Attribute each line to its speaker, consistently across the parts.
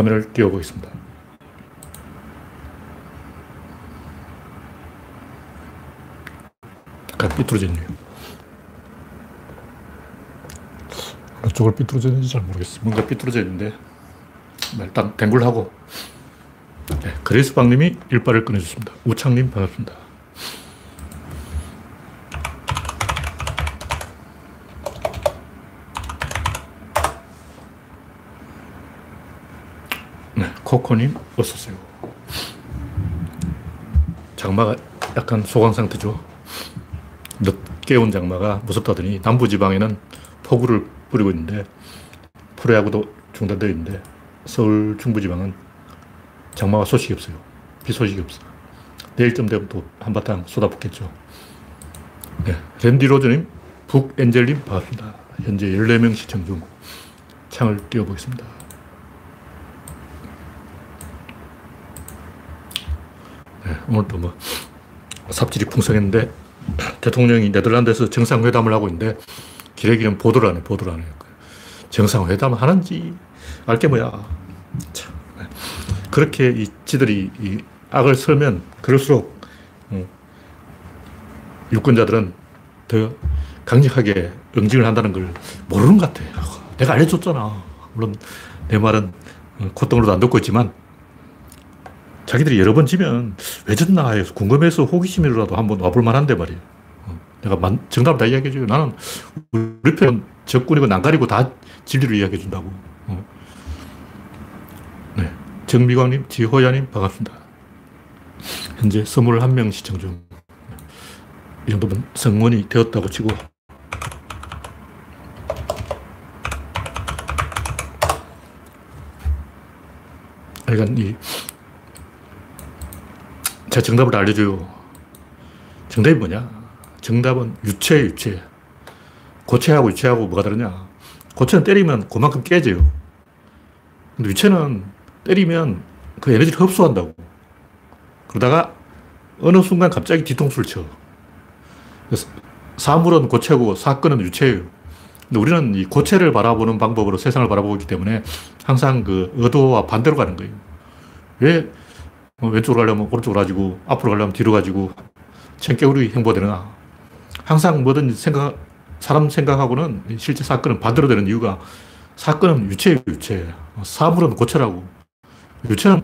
Speaker 1: 화면을 띄워보겠습니다. 약간 삐뚤어졌네요. 어느 쪽을 삐뚤어졌는지 잘 모르겠어요. 뭔가 삐뚤어져 있는데 일단 댕굴하고 네, 그레이스방님이 일발을 꺼내주습니다 우창님 반갑습니다. 네, 코코님 어서오세요. 장마가 약간 소강 상태죠. 늦게 온 장마가 무섭다더니 남부지방에는 폭우를 뿌리고 있는데 프로야구도 중단되어 있는데 서울 중부지방은 장마가 소식이 없어요. 비 소식이 없어. 내일쯤 되면 또 한바탕 쏟아붓겠죠. 네. 랜디 로즈님, 북엔젤님 반갑습니다. 현재 14명 시청 중 창을 띄워보겠습니다. 오늘도 뭐 삽질이 풍성했는데 대통령이 네덜란드에서 정상회담을 하고 있는데 기레기는 보도를 안 해, 보도를 안 해요. 정상회담 하는지 알게 뭐야. 참. 그렇게 이 지들이 이 악을 설면 그럴수록 어, 유권자들은 더 강력하게 응징을 한다는 걸 모르는 것 같아. 내가 알려줬잖아. 물론 내 말은 콧등으로도 안 듣고 있지만 자기들이 여러 번 지면 왜 졌나 해서 궁금해서 호기심이라도 한번 와볼 만한데 말이야. 어, 내가 정답을 다 이야기해줘요. 나는 우리 편 적군이고 난가리고 다 진리를 이야기해준다고. 어. 네. 정미광님, 지호야님, 반갑습니다. 현재 21명 시청 중. 이 정도면 성원이 되었다고 치고. 그러니까 이, 제가 정답을 알려줘요. 정답이 뭐냐? 정답은 유체, 유체. 고체하고 유체하고 뭐가 다르냐? 고체는 때리면 그만큼 깨져요. 근데 유체는 때리면 그 에너지를 흡수한다고. 그러다가 어느 순간 갑자기 뒤통수를 쳐. 사물은 고체고 사건은 유체예요. 근데 우리는 이 고체를 바라보는 방법으로 세상을 바라보고 있기 때문에 항상 그 의도와 반대로 가는 거예요. 왜 왼쪽으로 가려면 오른쪽으로 가지고 앞으로 가려면 뒤로 가지고 청개구리 행보되나. 항상 뭐든 생각, 사람 생각하고는 실제 사건은 반대로 되는 이유가 사건은 유체예요, 유체. 사물은 고체라고. 유체는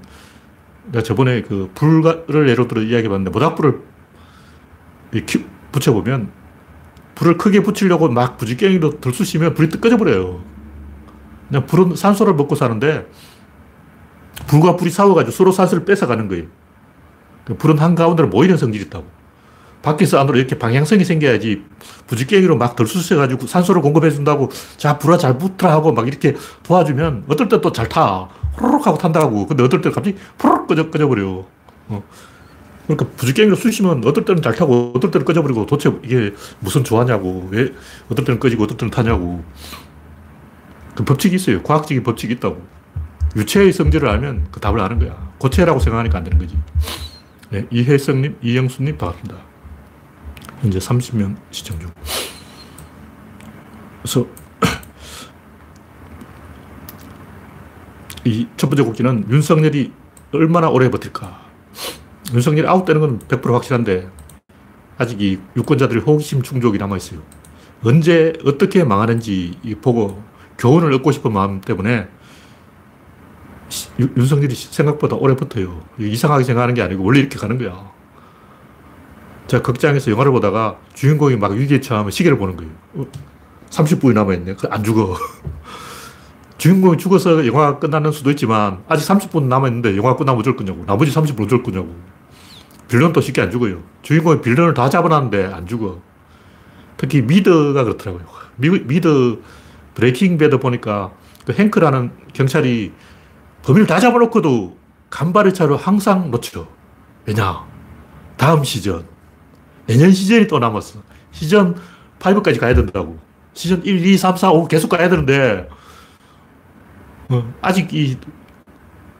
Speaker 1: 내가 저번에 그 불을 예로 들어 이야기해 봤는데 모닥불을 붙여보면 불을 크게 붙이려고 막 부지깽이로 들쑤시면 불이 꺼져 버려요. 그냥 불은 산소를 먹고 사는데 불과 불이 싸워가지고 서로 산소를 뺏어가는 거예요. 그 불은 한가운데로 모이는 성질이 있다고. 밖에서 안으로 이렇게 방향성이 생겨야지 부지깽이로 막 들쑤셔가지고 산소를 공급해준다고 자, 불아 잘 붙으라 하고 막 이렇게 도와주면 어떨 땐또잘 타. 호로록 하고 탄다고. 근데 어떨 땐 갑자기 푸르륵 꺼져, 꺼져버려. 어. 그러니까 부지깽이로 쑤시면 어떨 때는 잘 타고 어떨 때는 꺼져버리고 도대체 이게 무슨 조화냐고. 왜 어떨 때는 꺼지고 어떨 때는 타냐고. 그 법칙이 있어요. 과학적인 법칙이 있다고. 유체의 성질을 알면 그 답을 아는 거야. 고체라고 생각하니까 안 되는 거지. 네, 이혜성님, 이영수님 반갑습니다. 현재 30명 시청 중. 그래서 이 첫 번째 곡기는 윤석열이 얼마나 오래 버틸까. 윤석열이 아웃되는 건 100% 확실한데 아직 이 유권자들이 호기심 충족이 남아있어요. 언제 어떻게 망하는지 보고 교훈을 얻고 싶은 마음 때문에 윤석열이 생각보다 오래 버텨요. 이상하게 생각하는 게 아니고 원래 이렇게 가는 거야. 제가 극장에서 영화를 보다가 주인공이 막 위기에 처하면 시계를 보는 거예요. 어, 30분이 남아있네. 안 죽어. 주인공이 죽어서 영화가 끝나는 수도 있지만 아직 30분 남아있는데 영화가 끝나면 어쩔 거냐고. 나머지 30분 어쩔 거냐고. 빌런도 쉽게 안 죽어요. 주인공이 빌런을 다 잡아놨는데 안 죽어. 특히 미드가 그렇더라고요. 미, 미드 브레이킹 배드 보니까 그 행크라는 경찰이 범인을 다 잡아놓고도 간발의 차로 항상 놓쳐. 왜냐? 다음 시전. 내년 시즌이 또 남았어. 시즌 5까지 가야 된다고. 시즌 1, 2, 3, 4, 5 계속 가야 되는데, 어, 아직 이,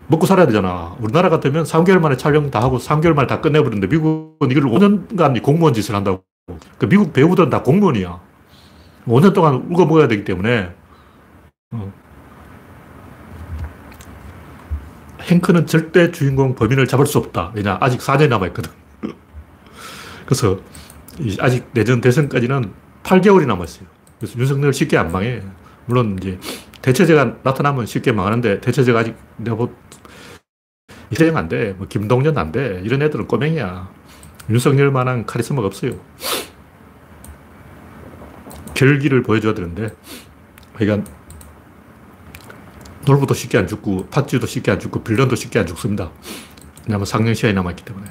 Speaker 1: 먹고 살아야 되잖아. 우리나라 같으면 3개월 만에 촬영 다 하고 3개월 만에 다 끝내버리는데, 미국은 이걸 5년간 공무원 짓을 한다고. 그 미국 배우들은 다 공무원이야. 5년 동안 울고 먹어야 되기 때문에, 어. 행크는 절대 주인공 범인을 잡을 수 없다. 왜냐, 아직 4년이 남아있거든. 그래서 아직 내전 대선까지는 8개월이 남았어요. 그래서 윤석열 쉽게 안 망해. 물론 이제 대체제가 나타나면 쉽게 망하는데 대체제가 아직 내가 뭐 이재명 안 돼. 뭐 김동연 안 돼. 이런 애들은 꼬맹이야. 윤석열 만한 카리스마가 없어요. 결기를 보여줘야 되는데, 그러니까 놀부도 쉽게 안 죽고, 팥쥐도 쉽게 안 죽고, 빌런도 쉽게 안 죽습니다. 왜냐하면 상령 시간이 남았기 때문에.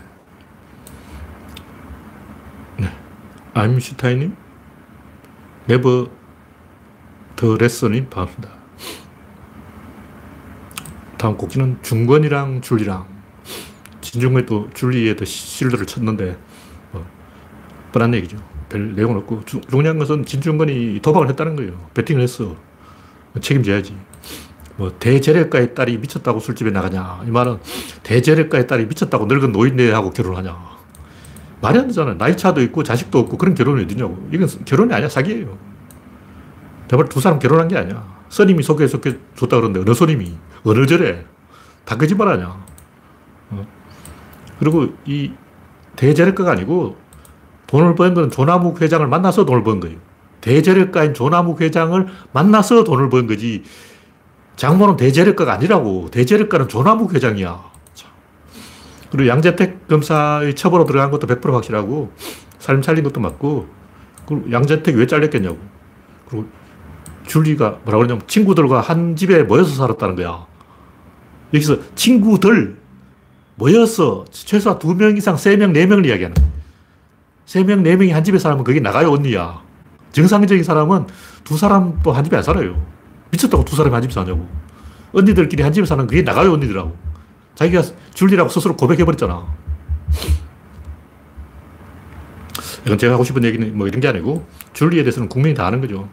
Speaker 1: 네. 아임슈타인님, 네버 더 레슨님, 반갑습니다. 다음 곡지는 중건이랑 줄리랑. 진중권이 또 줄리에 더 실드를 쳤는데, 뭐, 뻔한 얘기죠. 별 내용은 없고, 주, 중요한 것은 진중권이 도박을 했다는 거예요. 베팅을 했어. 책임져야지. 뭐, 대재력가의 딸이 미쳤다고 술집에 나가냐. 이 말은 대재력가의 딸이 미쳤다고 늙은 노인네하고 결혼하냐. 말이 안 되잖아. 나이 차도 있고 자식도 없고 그런 결혼이 어디냐고. 이건 결혼이 아니야. 사기예요. 제발 두 사람 결혼한 게 아니야. 스님이 소개해줬다 그러는데 어느 스님이 어느 절에 다 거짓말 아니야. 어? 그리고 이 대재력가가 아니고 돈을 번 건 조나묵 회장을 만나서 돈을 번 거예요. 대재력가인 조나묵 회장을 만나서 돈을 번 거지. 장모는 대재력가가 아니라고. 대재력가는 조나묵 회장이야. 그리고 양재택 검사의 처벌로 들어간 것도 100% 확실하고 살림 살린 것도 맞고 그리고 양재택이 왜 잘렸겠냐고. 그리고 줄리가 뭐라 그러냐면 친구들과 한 집에 모여서 살았다는 거야. 여기서 친구들 모여서 최소한 두명 이상 세 명, 네 명을 이야기하는 거야. 세 명, 네 명이 한 집에 살면 그게 나가요, 언니야. 정상적인 사람은 두 사람도 한 집에 안 살아요. 미쳤다고 두 사람이 한 집에 사냐고. 언니들끼리 한 집에 사는 그게 나가요, 언니들하고. 자기가 줄리라고 스스로 고백해버렸잖아. 이건 제가 하고 싶은 얘기는 뭐 이런 게 아니고, 줄리에 대해서는 국민이 다 아는 거죠.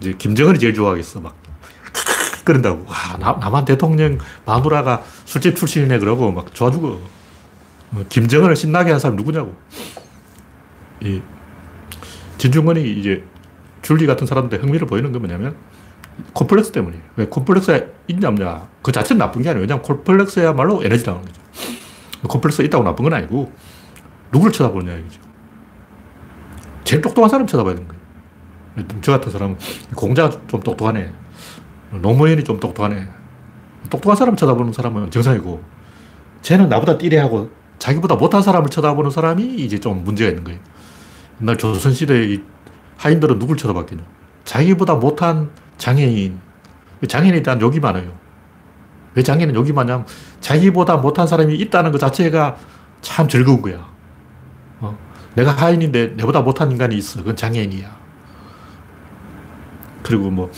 Speaker 1: 이제 김정은이 제일 좋아하겠어. 막. 그런다고. 와, 나, 남한 대통령 마누라가 술집 출신이네. 그러고 막 좋아 죽어. 뭐 김정은을 신나게 한 사람 누구냐고. 이 진중권이 이제 줄리 같은 사람한테 흥미를 보이는 건 뭐냐면 콤플렉스 때문이에요. 왜 콤플렉스가 있냐 없냐. 그 자체는 나쁜 게 아니에요. 왜냐면 콤플렉스야말로 에너지라는 거죠. 콤플렉스가 있다고 나쁜 건 아니고 누구를 쳐다보느냐 이거죠. 제일 똑똑한 사람 쳐다봐야 되는 거예요. 저 같은 사람은 공자가 좀 똑똑하네. 노무현이 좀 똑똑하네. 똑똑한 사람 쳐다보는 사람은 정상이고, 쟤는 나보다 띠래하고 자기보다 못한 사람을 쳐다보는 사람이 이제 좀 문제가 있는 거예요. 옛날 조선시대의 하인들은 누굴 쳐다봤겠냐. 자기보다 못한 장애인. 장애인에 대한 욕이 많아요. 왜 장애인은 욕이 많냐면 자기보다 못한 사람이 있다는 것 자체가 참 즐거운 거야. 어? 내가 하인인데 내보다 못한 인간이 있어. 그건 장애인이야. 그리고 뭐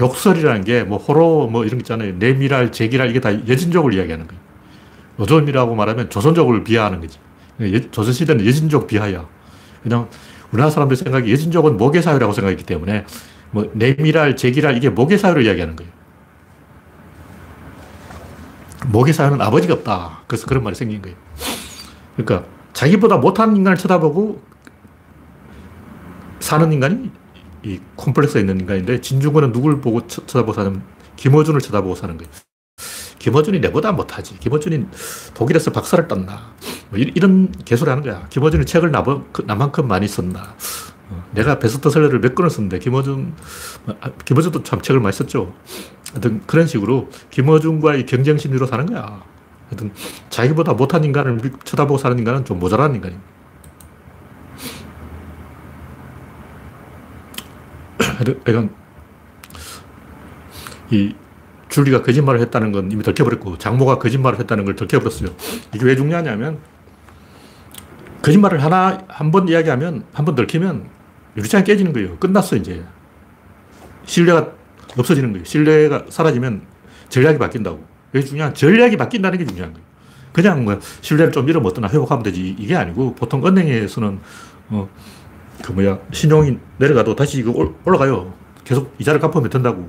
Speaker 1: 욕설이라는 게 뭐 호로 뭐 이런 거 있잖아요. 내미랄, 제기랄 이게 다 여진족을 이야기하는 거예요. 요즘이라고 말하면 조선족을 비하하는 거지. 조선시대는 여진족 비하야. 그냥 우리나라 사람들 생각에 여진족은 모계사회라고 생각했기 때문에 뭐 내미랄, 제기랄 이게 모계사회를 이야기하는 거예요. 모계사회는 아버지가 없다. 그래서 그런 말이 생긴 거예요. 그러니까 자기보다 못한 인간을 쳐다보고 사는 인간이 이 콤플렉스가 있는 인간인데 진중권은 누굴 보고 쳐 다보고 사는 김어준을 쳐다보고 사는 거예요. 김어준이 내보다 못하지. 김어준이 독일에서 박사를 땄나. 뭐 이런 개소리 하는 거야. 김어준이 책을 나만큼 많이 썼나. 어, 내가 베스트 셀러를 몇 권을 썼는데 김어준, 뭐, 아, 김어준도 참 책을 많이 썼죠. 하여튼 그런 식으로 김어준과의 경쟁 심리로 사는 거야. 하여튼 자기보다 못한 인간을 쳐다보고 사는 인간은 좀 모자란 인간입니다. 그러니까 이 줄리가 거짓말을 했다는 건 이미 들켜버렸고 장모가 거짓말을 했다는 걸 들켜버렸어요. 이게 왜 중요하냐면 거짓말을 하나 한 번 이야기하면 한 번 들키면 유리창이 깨지는 거예요. 끝났어 이제. 신뢰가 없어지는 거예요. 신뢰가 사라지면 전략이 바뀐다고. 이게 중요한 전략이 바뀐다는 게 중요한 거예요. 그냥 뭐 신뢰를 좀 어떠나 회복하면 되지 이게 아니고 보통 은행에서는 어, 그 뭐야, 신용이 내려가도 다시 이거 올라가요. 계속 이자를 갚으면 된다고.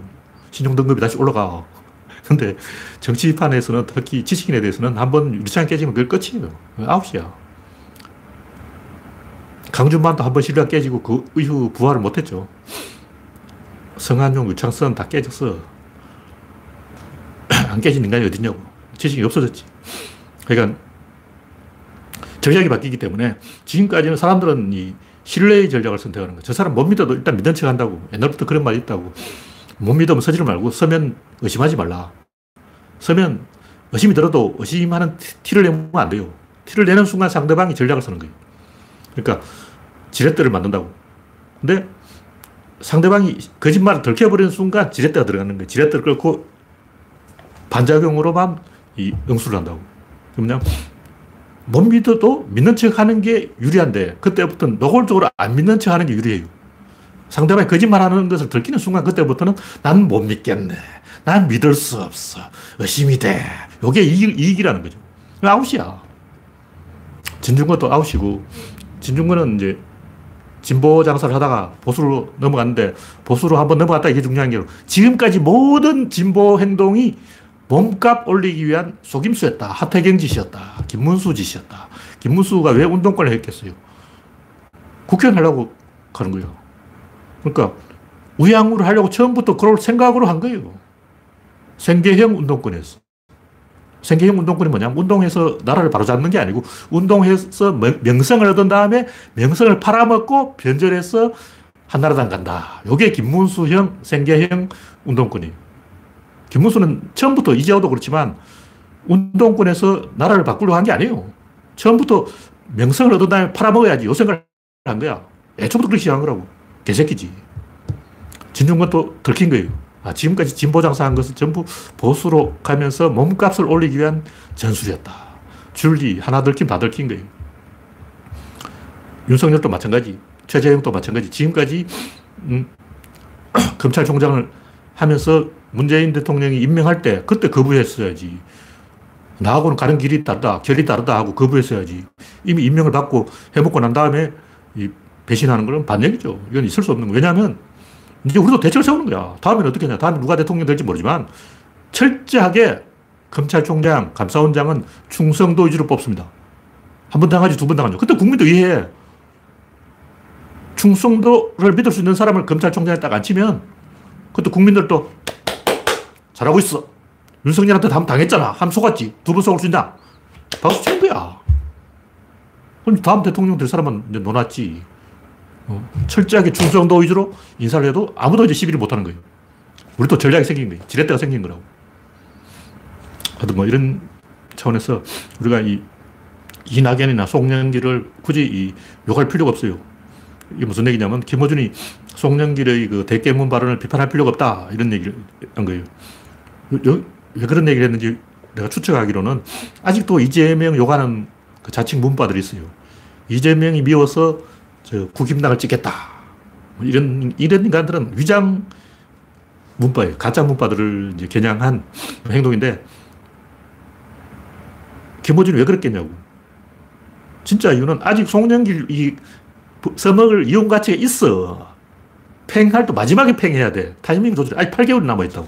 Speaker 1: 신용 등급이 다시 올라가. 근데 정치판에서는 특히 지식인에 대해서는 한 번 유리창 깨지면 그걸 끝이에요. 아웃이야. 강준만도 한 번 신뢰가 깨지고 그 이후 부활을 못했죠. 성한용, 유창선 다 깨졌어. 안 깨진 인간이 어딨냐고. 지식이 없어졌지. 그러니까 전략이 바뀌기 때문에 지금까지는 사람들은 이 신뢰의 전략을 선택하는 거야. 저 사람 못 믿어도 일단 믿는 척 한다고. 옛날부터 그런 말이 있다고. 못 믿으면 서지를 말고 서면 의심하지 말라. 서면 의심이 들어도 의심하는 티를 내면 안 돼요. 티를 내는 순간 상대방이 전략을 쓰는 거예요. 그러니까 지렛대를 만든다고. 근데 상대방이 거짓말을 들켜버리는 순간 지렛대가 들어가는 거예요. 지렛대를 끌고 반작용으로만 이 응수를 한다고. 그냥 못 믿어도 믿는 척 하는 게 유리한데 그때부터는 노골적으로 안 믿는 척 하는 게 유리해요. 상대방이 거짓말 하는 것을 들키는 순간 그때부터는 난 못 믿겠네. 난 믿을 수 없어. 의심이 돼. 이게 이익, 이라는 거죠. 아웃이야. 진중권도 아웃이고, 진중권은 이제 진보 장사를 하다가 보수로 넘어갔는데, 보수로 한번 넘어갔다 이게 중요한 게 지금까지 모든 진보 행동이 몸값 올리기 위한 속임수였다. 하태경 짓이었다. 김문수 짓이었다. 김문수가 왜 운동권을 했겠어요? 국회의원 하려고 가는 거예요. 그러니까 우양우를 하려고 처음부터 그럴 생각으로 한 거예요. 생계형 운동권이었어. 생계형 운동권이 뭐냐면 운동해서 나라를 바로잡는 게 아니고 운동해서 명성을 얻은 다음에 명성을 팔아먹고 변절해서 한나라당 간다. 요게 김문수형 생계형 운동권이에요. 김문수는 처음부터 이재호도 그렇지만 운동권에서 나라를 바꾸려고 한 게 아니에요. 처음부터 명성을 얻은 다음에 팔아먹어야지 요 생각을 한 거야. 애초부터 그렇게 시작한 거라고. 개새끼지. 진중권도 들킨 거예요. 아, 지금까지 진보 장사한 것은 전부 보수로 가면서 몸값을 올리기 위한 전술이었다. 줄리 하나 들킨 다 들킨 거예요. 윤석열도 마찬가지. 최재형도 마찬가지. 지금까지 음, 검찰총장을 하면서 문재인 대통령이 임명할 때 그때 거부했어야지. 나하고는 가는 길이 다르다, 결이 다르다 하고 거부했어야지. 이미 임명을 받고 해먹고 난 다음에 이 배신하는 건 반역이죠. 이건 있을 수 없는 거예요. 왜냐하면 이제 우리도 대책을 세우는 거야. 다음에는 어떻게 하냐. 다음에 누가 대통령 될지 모르지만 철저하게 검찰총장, 감사원장은 충성도 위주로 뽑습니다. 한 번 당하지 두 번 당하죠. 그때 국민도 이해해. 충성도를 믿을 수 있는 사람을 검찰총장에 딱 앉히면 그때 국민들도 잘하고 있어. 윤석열한테 다음 당했잖아. 함 속았지. 두 번 속을 수 있나? 박수 치는 거야. 그럼 다음 대통령 될 사람은 이제 논았지. 어, 철저하게 충성도 위주로 인사를 해도 아무도 이제 시비를 못 하는 거예요. 우리도 전략이 생긴 거예요. 지렛대가 생긴 거라고. 하여튼 뭐 이런 차원에서 우리가 이 이낙연이나 송영길을 굳이 이 욕할 필요가 없어요. 이게 무슨 얘기냐면 김호준이 송영길의 그 대깨문 발언을 비판할 필요가 없다. 이런 얘기를 한 거예요. 왜 그런 얘기를 했는지 내가 추측하기로는 아직도 이재명 욕하는 그 자칭 문바들이 있어요. 이재명이 미워서 저 국힘당을 찍겠다. 뭐 이런, 이런 인간들은 위장 문바예요. 가짜 문바들을 이제 겨냥한 행동인데, 김호준이 왜 그랬겠냐고. 진짜 이유는 아직 송영길 이 써먹을 이용 가치가 있어. 팽할 또 마지막에 팽해야 돼. 타이밍 조절. 아직 8개월이 남아있다고.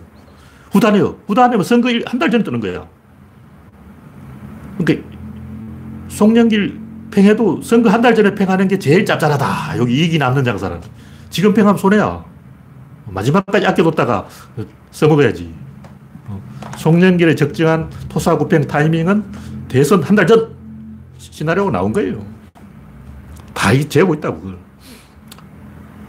Speaker 1: 후단해요. 후단하면 선거 한 달 전에 뜨는 거야. 그러니까 송영길 팽해도 선거 한 달 전에 팽하는 게 제일 짭짤하다. 여기 이익이 남는 장사는. 지금 팽하면 손해야. 마지막까지 아껴뒀다가 써먹어야지. 어, 송영길의 적정한 토사구팽 타이밍은 대선 한 달 전 시나리오가 나온 거예요. 다 재고 있다고, 그걸.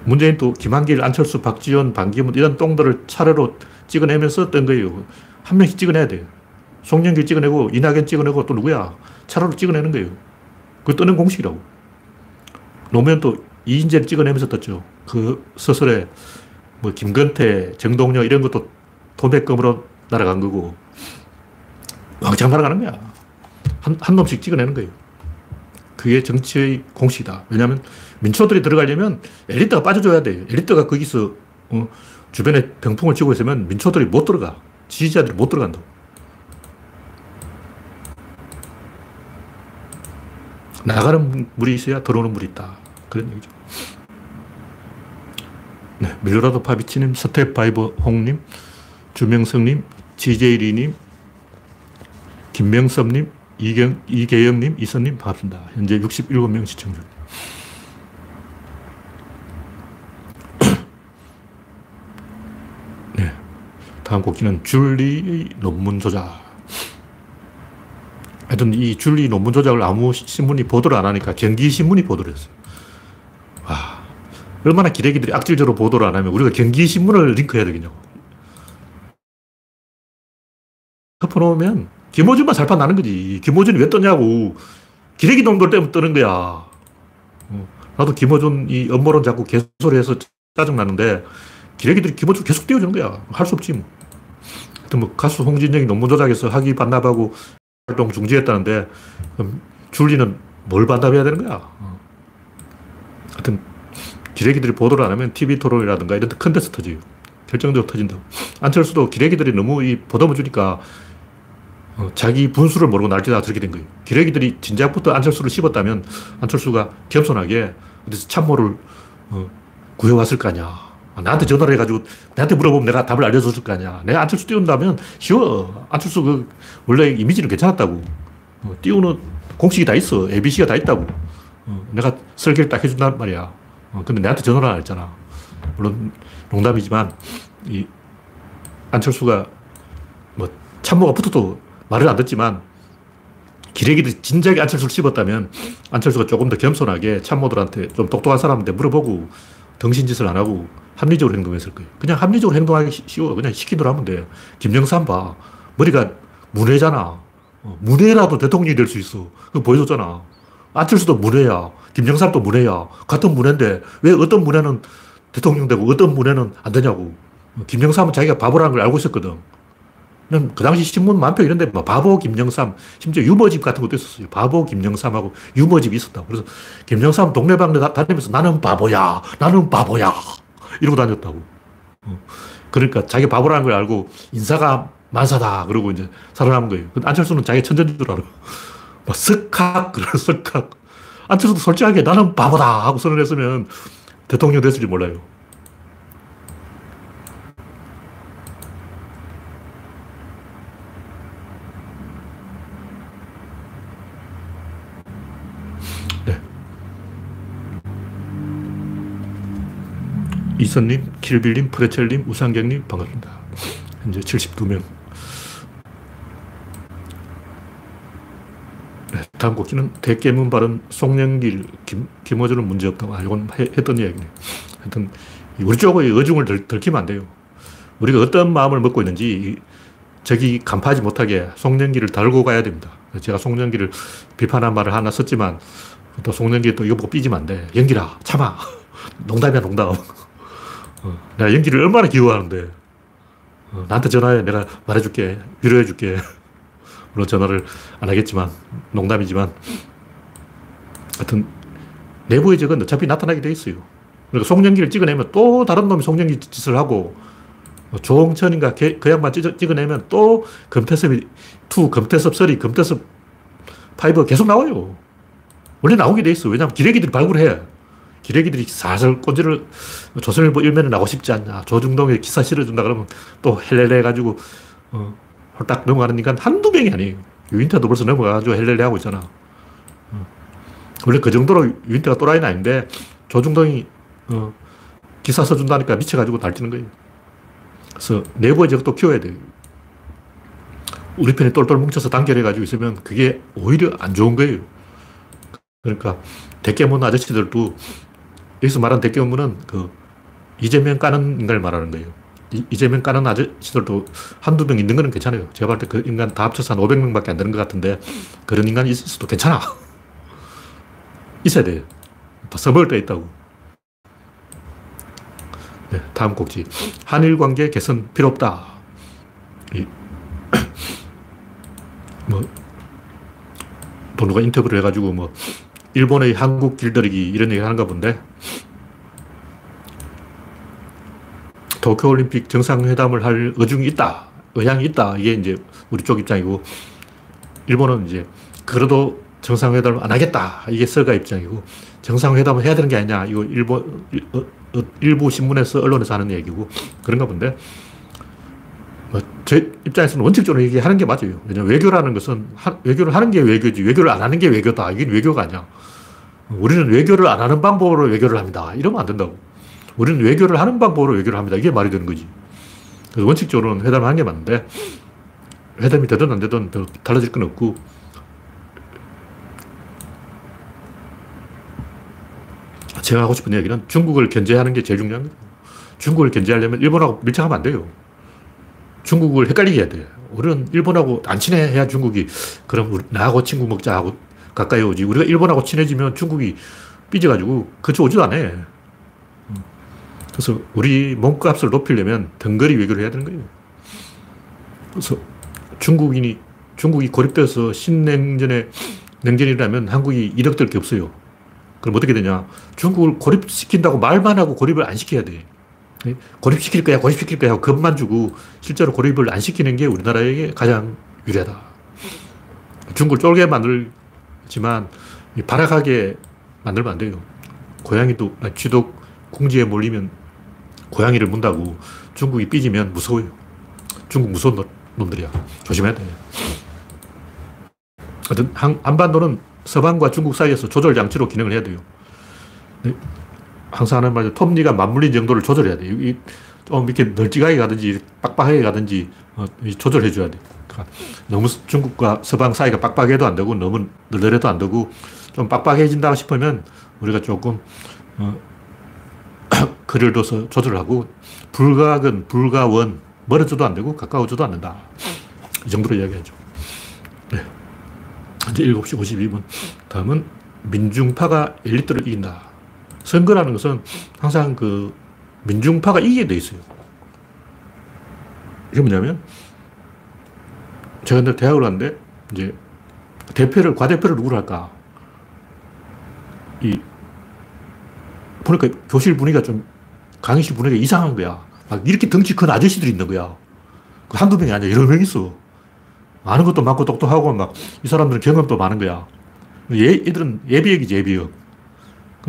Speaker 1: 문재인 또 김한길, 안철수, 박지원, 반기문 이런 똥들을 차례로 찍어내면서 뜬 거예요. 한 명씩 찍어내야 돼요. 송영길 찍어내고 이낙연 찍어내고 또 누구야? 차례로 찍어내는 거예요. 그 뜨는 공식이라고. 노무현 또 이인재를 찍어내면서 떴죠. 그 서설에 뭐 김건태, 정동영 이런 것도 도매금으로 날아간 거고 왕창 날아가는 거야. 한, 한 놈씩 찍어내는 거예요. 그게 정치의 공식이다. 왜냐하면 민초들이 들어가려면 엘리트가 빠져줘야 돼요. 엘리트가 거기서 어, 주변에 병풍을 치고 있으면 민초들이 못 들어가. 지지자들이 못 들어간다. 나가는 물이 있어야 들어오는 물이 있다. 그런 얘기죠. 네, 밀라도 파비치님, 스텝파이브 홍님, 주명성님, 지제이리님, 김명섭님, 이경, 이계영님, 이선님 반갑습니다. 현재 67명 시청 중. 네. 다음 곡기는 줄리의 논문 조작. 하여튼 이 줄리 논문 조작을 아무 신문이 보도를 안 하니까 경기신문이 보도를 했어요. 와, 얼마나 기레기들이 악질적으로 보도를 안 하면 우리가 경기신문을 링크해야 되겠냐고. 덮어놓으면 김호준만 살판 나는 거지. 김호준이 왜 떠냐고. 기레기 놈들 때문에 뜨는 거야. 어, 나도 김호준 이 업무론 자꾸 개소리해서 짜증나는데 기레기들이 김호준 계속 띄워주는 거야. 할 수 없지 뭐. 하여튼 뭐 가수 홍진영이 논문 조작해서 학위 반납하고 활동 중지했다는데 줄리는 뭘 반납해야 되는 거야. 어. 하여튼 기레기들이 보도를 안 하면 TV 토론이라든가 이런 데큰 데서 터져요. 결정적으로 터진다. 안철수도 기레기들이 너무 이 보도만 주니까 어, 자기 분수를 모르고 날뛰다가 저렇게 된 거예요. 기레기들이 진작부터 안철수를 씹었다면 안철수가 겸손하게 어디서 참모를 어, 구해왔을 거 아니야. 나한테 전화를 해가지고 나한테 물어보면 내가 답을 알려줬을 거 아니야. 내가 안철수 띄운다면 쉬워. 안철수 그 원래 이미지는 괜찮았다고. 어, 띄우는 공식이 다 있어. ABC가 다 있다고. 어, 내가 설계를 딱 해준단 말이야. 어, 근데 내한테 전화를 안 했잖아. 물론 농담이지만 이 안철수가 뭐 참모가 붙어도 말을 안 듣지만 기레기들이 진작에 안철수를 씹었다면 안철수가 조금 더 겸손하게 참모들한테 좀 똑똑한 사람한테 물어보고 덩신짓을 안 하고 합리적으로 행동했을 거예요. 그냥 합리적으로 행동하기 쉬워. 그냥 시키대로 하면 돼. 김영삼 봐. 머리가 문외잖아. 어, 문외라도 대통령이 될 수 있어. 그거 보여줬잖아. 안철수도 문외야. 김영삼도 문외야. 같은 문외인데 왜 어떤 문외는 대통령 되고 어떤 문외는 안 되냐고. 어, 김영삼은 자기가 바보라는 걸 알고 있었거든. 그 당시 신문 만표 이런데 뭐 바보 김영삼, 심지어 유머집 같은 것도 있었어요. 바보 김영삼하고 유머집이 있었다. 그래서 김영삼 동네방네 다니면서 나는 바보야, 나는 바보야 이러고 다녔다고. 어. 그러니까 자기 바보라는 걸 알고 인사가 만사다 그러고 이제 살아남은 거예요. 안철수는 자기 천재인 줄 알아. 막 석학 그래 석학. 안철수도 솔직하게 나는 바보다 하고 선언했으면 대통령 됐을지 몰라요. 이선님, 킬빌님, 프레첼님, 우상경님 반갑습니다. 현재 72명. 네, 다음 곡기는 대깨문 발언 송영길, 김, 김어준은 문제없다고 알고는 했던 이야기네요. 하여튼 우리 쪽의 어중을 들, 들키면 안 돼요. 우리가 어떤 마음을 먹고 있는지 적이 간파하지 못하게 송영길을 달고 가야 됩니다. 제가 송영길을 비판한 말을 하나 썼지만 또 송영길이 또 이거 보고 삐지면 안 돼. 연기라 참아. 농담이야 농담. 어, 내가 연기를 얼마나 기워하는데. 어, 나한테 전화해. 내가 말해줄게. 위로해줄게. 물론 전화를 안 하겠지만, 농담이지만. 하여튼, 내부의 적은 어차피 나타나게 돼 있어요. 그러니까 송영기를 찍어내면 또 다른 놈이 송영기 짓을 하고, 뭐 조홍천인가 그 양반 찍어 내면 또 금태섭이 2, 금태섭 3, 금태섭 5 계속 나와요. 원래 나오게 돼 있어. 왜냐하면 기레기들이 발굴해. 기레기들이 사설 꼰지를 조선일보 일면에 나고 싶지 않냐. 조중동에 기사 실어준다 그러면 또 헬렐레 해가지고, 어, 홀딱 넘어가는 인간 한두 명이 아니에요. 유인태도 벌써 넘어가가지고 헬렐레 하고 있잖아. 어. 원래 그 정도로 유인태가 또라이는 아닌데, 조중동이, 어, 기사 써준다니까 미쳐가지고 날뛰는 거예요. 그래서 내부의 적도 키워야 돼요. 우리 편에 똘똘 뭉쳐서 단결해가지고 있으면 그게 오히려 안 좋은 거예요. 그러니까 대깨문 아저씨들도 여기서 말하는 대기업문은 그 이재명 까는 인간을 말하는 거예요. 이, 재명 까는 아저씨들도 한두 명 있는 거는 괜찮아요. 제가 볼 때 그 인간 다 합쳐서 한 500명 밖에 안 되는 것 같은데 그런 인간이 있어도 괜찮아. 있어야 돼요. 다 써먹을 때 있다고. 네, 다음 곡지. 한일 관계 개선 필요 없다. 이, 뭐, 또 누가 인터뷰를 해가지고 뭐, 일본의 한국 길들이기 이런 얘기 하는가 본데 도쿄올림픽 정상회담을 할 의중이 있다. 의향이 있다. 이게 이제 우리 쪽 입장이고 일본은 이제 그래도 정상회담을 안 하겠다. 이게 서가 입장이고 정상회담을 해야 되는 게 아니냐. 이거 일본 어, 어, 일부 신문에서 언론에서 하는 얘기고 그런가 본데 뭐 뭐 제 입장에서는 원칙적으로 얘기하는 게 맞아요. 왜냐면 외교라는 것은 하, 외교를 하는 게 외교지 외교를 안 하는 게 외교다. 이게 외교가 아니야. 우리는 외교를 안 하는 방법으로 외교를 합니다. 이러면 안 된다고. 우리는 외교를 하는 방법으로 외교를 합니다. 이게 말이 되는 거지. 그래서 원칙적으로는 회담을 하는 게 맞는데 회담이 되든 안 되든 달라질 건 없고 제가 하고 싶은 얘기는 중국을 견제하는 게 제일 중요합니다. 중국을 견제하려면 일본하고 밀착하면 안 돼요. 중국을 헷갈리게 해야 돼요. 우리는 일본하고 안 친해야 중국이 그럼 우리, 나하고 친구 먹자 하고 가까이 오지. 우리가 일본하고 친해지면 중국이 삐져가지고 그쪽 오지도 않아. 그래서 우리 몸값을 높이려면 덩거리 외교를 해야 되는 거예요. 그래서 중국인이, 중국이 고립돼서 신냉전에 냉전이라면 한국이 이득될 게 없어요. 그럼 어떻게 되냐. 중국을 고립시킨다고 말만 하고 고립을 안 시켜야 돼. 예? 고립시킬 거야, 고립시킬 거야 하고 겁만 주고 실제로 고립을 안 시키는 게 우리나라에게 가장 유리하다. 중국을 쫄게 만들지만 발악하게 만들면 안 돼요. 고양이도 쥐도 궁지에 몰리면 고양이를 문다고 중국이 삐지면 무서워요. 중국 무서운 놈들이야. 조심해야 돼. 하여튼 한 반도는 서방과 중국 사이에서 조절 장치로 기능을 해야 돼요. 네? 항상 하는 말이죠. 톱니가 맞물린 정도를 조절해야 돼요. 이, 좀 이렇게 널찍하게 가든지 빡빡하게 가든지 어, 조절해 줘야 돼. 그러니까 너무 중국과 서방 사이가 빡빡해도 안 되고 너무 널널해도 안 되고 좀 빡빡해진다 싶으면 우리가 조금 어, 거리를 둬서 조절하고 불가근, 불가원 멀어져도 안 되고 가까워져도 안 된다. 이 정도로 이야기하죠. 네. 현재 7시 52분. 다음은 민중파가 엘리트를 이긴다. 선거라는 것은 항상 그 민중파가 이기게 돼 있어요. 이게 뭐냐면 제가 대학을 갔는데 이제 대표를 과대표를 누구로 할까? 이 보니까 교실 분위기가 좀 강의실 분위기가 이상한 거야. 막 이렇게 덩치 큰 아저씨들이 있는 거야. 그 한두 명이 아니야. 여러 명 있어. 아는 것도 많고 똑똑하고 막 이 사람들은 경험도 많은 거야. 얘, 얘들은 예비역이지, 예비역.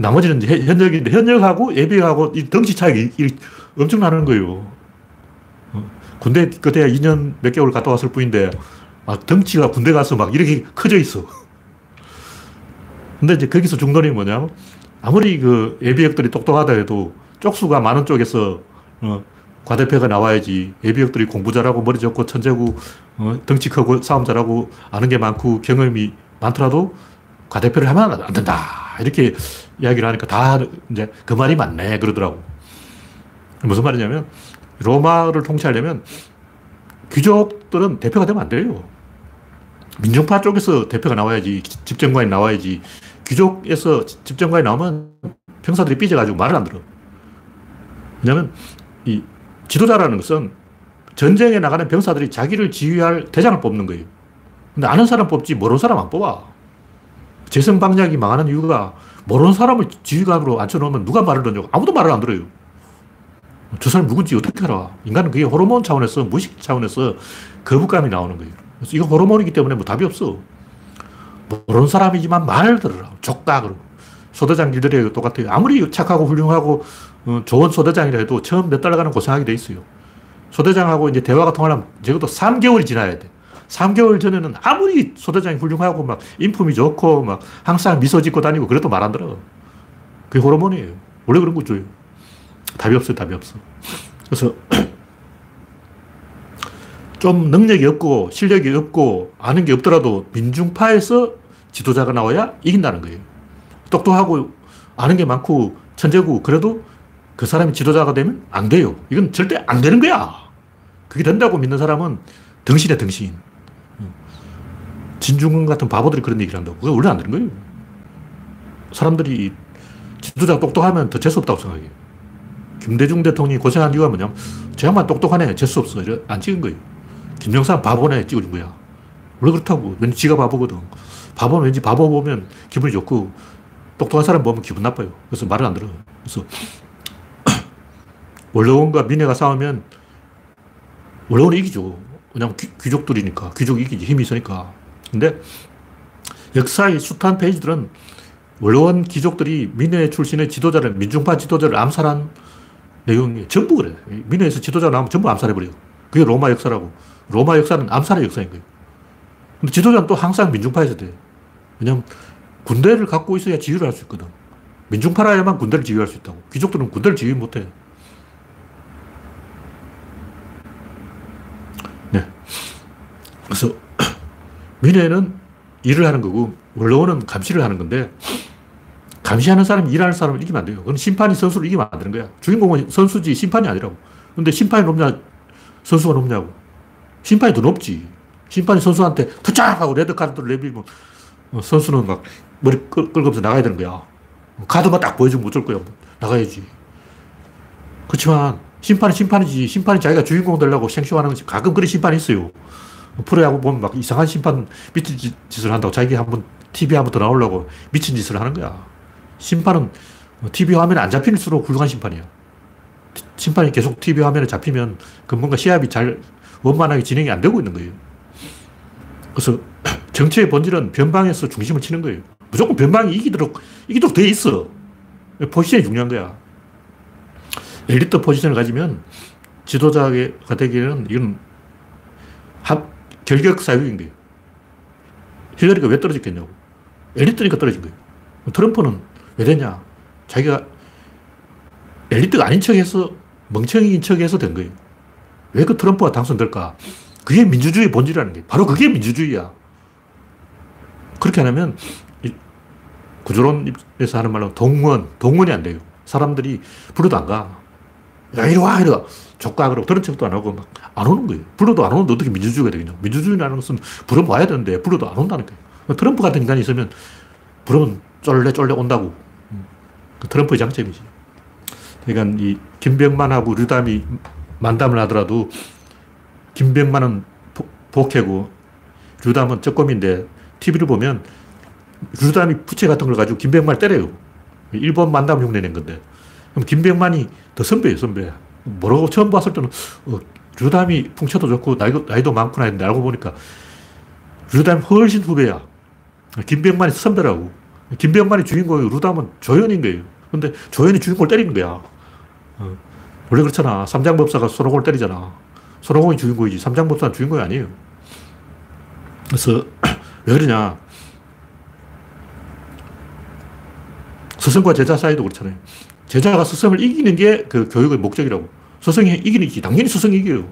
Speaker 1: 나머지는 현역인데 현역하고 예비역하고 이 덩치 차이가 엄청나는 거예요. 어, 군대 그때 2년 몇 개월 갔다 왔을 뿐인데 막 덩치가 군대 가서 막 이렇게 커져 있어. 근데 이제 거기서 중론이 뭐냐면 아무리 그 예비역들이 똑똑하다 해도 쪽수가 많은 쪽에서 어, 과대표가 나와야지 예비역들이 공부 잘하고 머리 좋고 천재고 어, 덩치 크고 싸움 잘하고 아는 게 많고 경험이 많더라도 과대표를 하면 안 된다. 이렇게 이야기를 하니까 다 이제 그 말이 맞네. 그러더라고. 무슨 말이냐면 로마를 통치하려면 귀족들은 대표가 되면 안 돼요. 민중파 쪽에서 대표가 나와야지, 집정관이 나와야지. 귀족에서 집정관이 나오면 병사들이 삐져가지고 말을 안 들어. 왜냐면 이 지도자라는 것은 전쟁에 나가는 병사들이 자기를 지휘할 대장을 뽑는 거예요. 근데 아는 사람 뽑지 모르는 사람 안 뽑아. 재성방략이 망하는 이유가 모르는 사람을 지휘관으로 앉혀놓으면 누가 말을 듣냐고 아무도 말을 안 들어요. 저 사람 누군지 어떻게 알아? 인간은 그게 호르몬 차원에서, 무의식 차원에서 거부감이 나오는 거예요. 그래서 이거 호르몬이기 때문에 뭐 답이 없어. 모르는 사람이지만 말을 들으라. 족다. 그러고. 소대장 길들이 똑같아요. 아무리 착하고 훌륭하고 어, 좋은 소대장이라 해도 처음 몇 달간은 고생하게 돼 있어요. 소대장하고 이제 대화가 통하려면 적어도 3개월이 지나야 돼. 3개월 전에는 아무리 소대장이 훌륭하고 막 인품이 좋고 막 항상 미소 짓고 다니고 그래도 말 안 들어. 그게 호르몬이에요. 원래 그런 거죠. 답이 없어요, 답이 없어. 그래서 좀 능력이 없고 실력이 없고 아는 게 없더라도 민중파에서 지도자가 나와야 이긴다는 거예요. 똑똑하고 아는 게 많고 천재고 그래도 그 사람이 지도자가 되면 안 돼요. 이건 절대 안 되는 거야. 그게 된다고 믿는 사람은 덩신이야, 덩신. 진중권 같은 바보들이 그런 얘기를 한다고. 그게 원래 안 되는 거예요. 사람들이 지도자가 똑똑하면 더 재수없다고 생각해요. 김대중 대통령이 고생한 이유가 뭐냐면, 저 양반 똑똑하네, 재수없어. 안 찍은 거예요. 김영삼 바보네, 찍어준 거야. 원래 그렇다고. 왠지 지가 바보거든. 바보는 왠지 바보 보면 기분이 좋고, 똑똑한 사람 보면 기분 나빠요. 그래서 말을 안 들어요. 그래서 원로원과 민회가 싸우면 원로원이 이기죠. 왜냐면 귀, 족들이니까 귀족이 이기지. 힘이 있으니까. 근데 역사의 숱한 페이지들은 원로원 귀족들이 민회 출신의 지도자를, 민중파 지도자를 암살한 내용이 전부 그래 민회에서 지도자 나오면 전부 암살해버려요. 그게 로마 역사라고. 로마 역사는 암살의 역사인 거예요. 근데 지도자는 또 항상 민중파에서 돼. 왜냐면 군대를 갖고 있어야 지휘를 할 수 있거든. 민중파라야만 군대를 지휘할 수 있다고. 귀족들은 군대를 지휘 못해. 그래서 민회는 일을 하는 거고 원로원은 감시를 하는 건데 감시하는 사람이 일하는 사람을 이기면 안 돼요. 그건 심판이 선수를 이기면 안 되는 거야. 주인공은 선수지 심판이 아니라고. 근데 심판이 높냐, 선수가 높냐고. 심판이 더 높지. 심판이 선수한테 투짝! 하고 레드카드를 내밀면 어, 선수는 막 머리 끌, 끌면서 나가야 되는 거야. 카드만 딱 보여주면 어쩔 거야. 나가야지. 그렇지만 심판은 심판이지. 심판이 자기가 주인공 되려고 생쇼하는 거지. 가끔 그런 심판이 있어요. 프로야구 보면 막 이상한 심판 미친 짓을 한다고 자기 한번 TV 한번 더 나오려고 미친 짓을 하는 거야. 심판은 TV 화면에 안 잡힐수록 훌륭한 심판이야. 심판이 계속 TV 화면에 잡히면 그 뭔가 시합이 잘 원만하게 진행이 안 되고 있는 거예요. 그래서 정치의 본질은 변방에서 중심을 치는 거예요. 무조건 변방이 이기도록, 이기도록 돼 있어. 포지션이 중요한 거야. 엘리트 포지션을 가지면 지도자가 되기에는 이건 합, 결격 사유인 거예요. 힐러리가 왜 떨어졌겠냐고. 엘리트니까 떨어진 거예요. 트럼프는 왜 됐냐. 자기가 엘리트가 아닌 척해서 멍청이인 척해서 된 거예요. 왜 그 트럼프가 당선될까? 그게 민주주의 본질이라는 게 바로 그게 민주주의야. 그렇게 안 하면 구조론에서 하는 말로 동원, 동원이 안 돼요. 사람들이 불러도 안 가. 야, 이리 와. 조카 그러고 들은 척도 안 하고 막 안 오는 거예요. 불러도 안 오는데 어떻게 민주주의가 되겠냐. 민주주의라는 것은 와야 되는데 불러도 안 온다는 거예요. 트럼프 같은 인간이 있으면 부르면 쫄래 쫄래 온다고. 그 트럼프의 장점이지. 그러니까 이 김병만하고 류담이 만담을 하더라도 김병만은 복해고 류담은 쩌꼼인데 TV를 보면 류담이 부채 같은 걸 가지고 김병만을 때려요. 일본 만담 흉내 낸 건데. 그럼 김병만이 더 선배예요, 선배. 뭐라고 처음 봤을 때는 어, 류담이 풍채도 좋고 나이도, 나이도 많구나 했는데 알고 보니까 류담이 훨씬 후배야. 김병만이 선배라고. 김병만이 주인공이고 류담은 조연인 거예요. 근데 조연이 주인공을 때리는 거야. 어. 원래 그렇잖아. 삼장법사가 손오공을 때리잖아. 손오공이 주인공이지. 삼장법사는 주인공이 아니에요. 그래서 왜 그러냐. 스승과 제자 사이도 그렇잖아요. 제자가 스승을 이기는 게 그 교육의 목적이라고. 스승이 이기는 게 당연히 스승이 이겨요.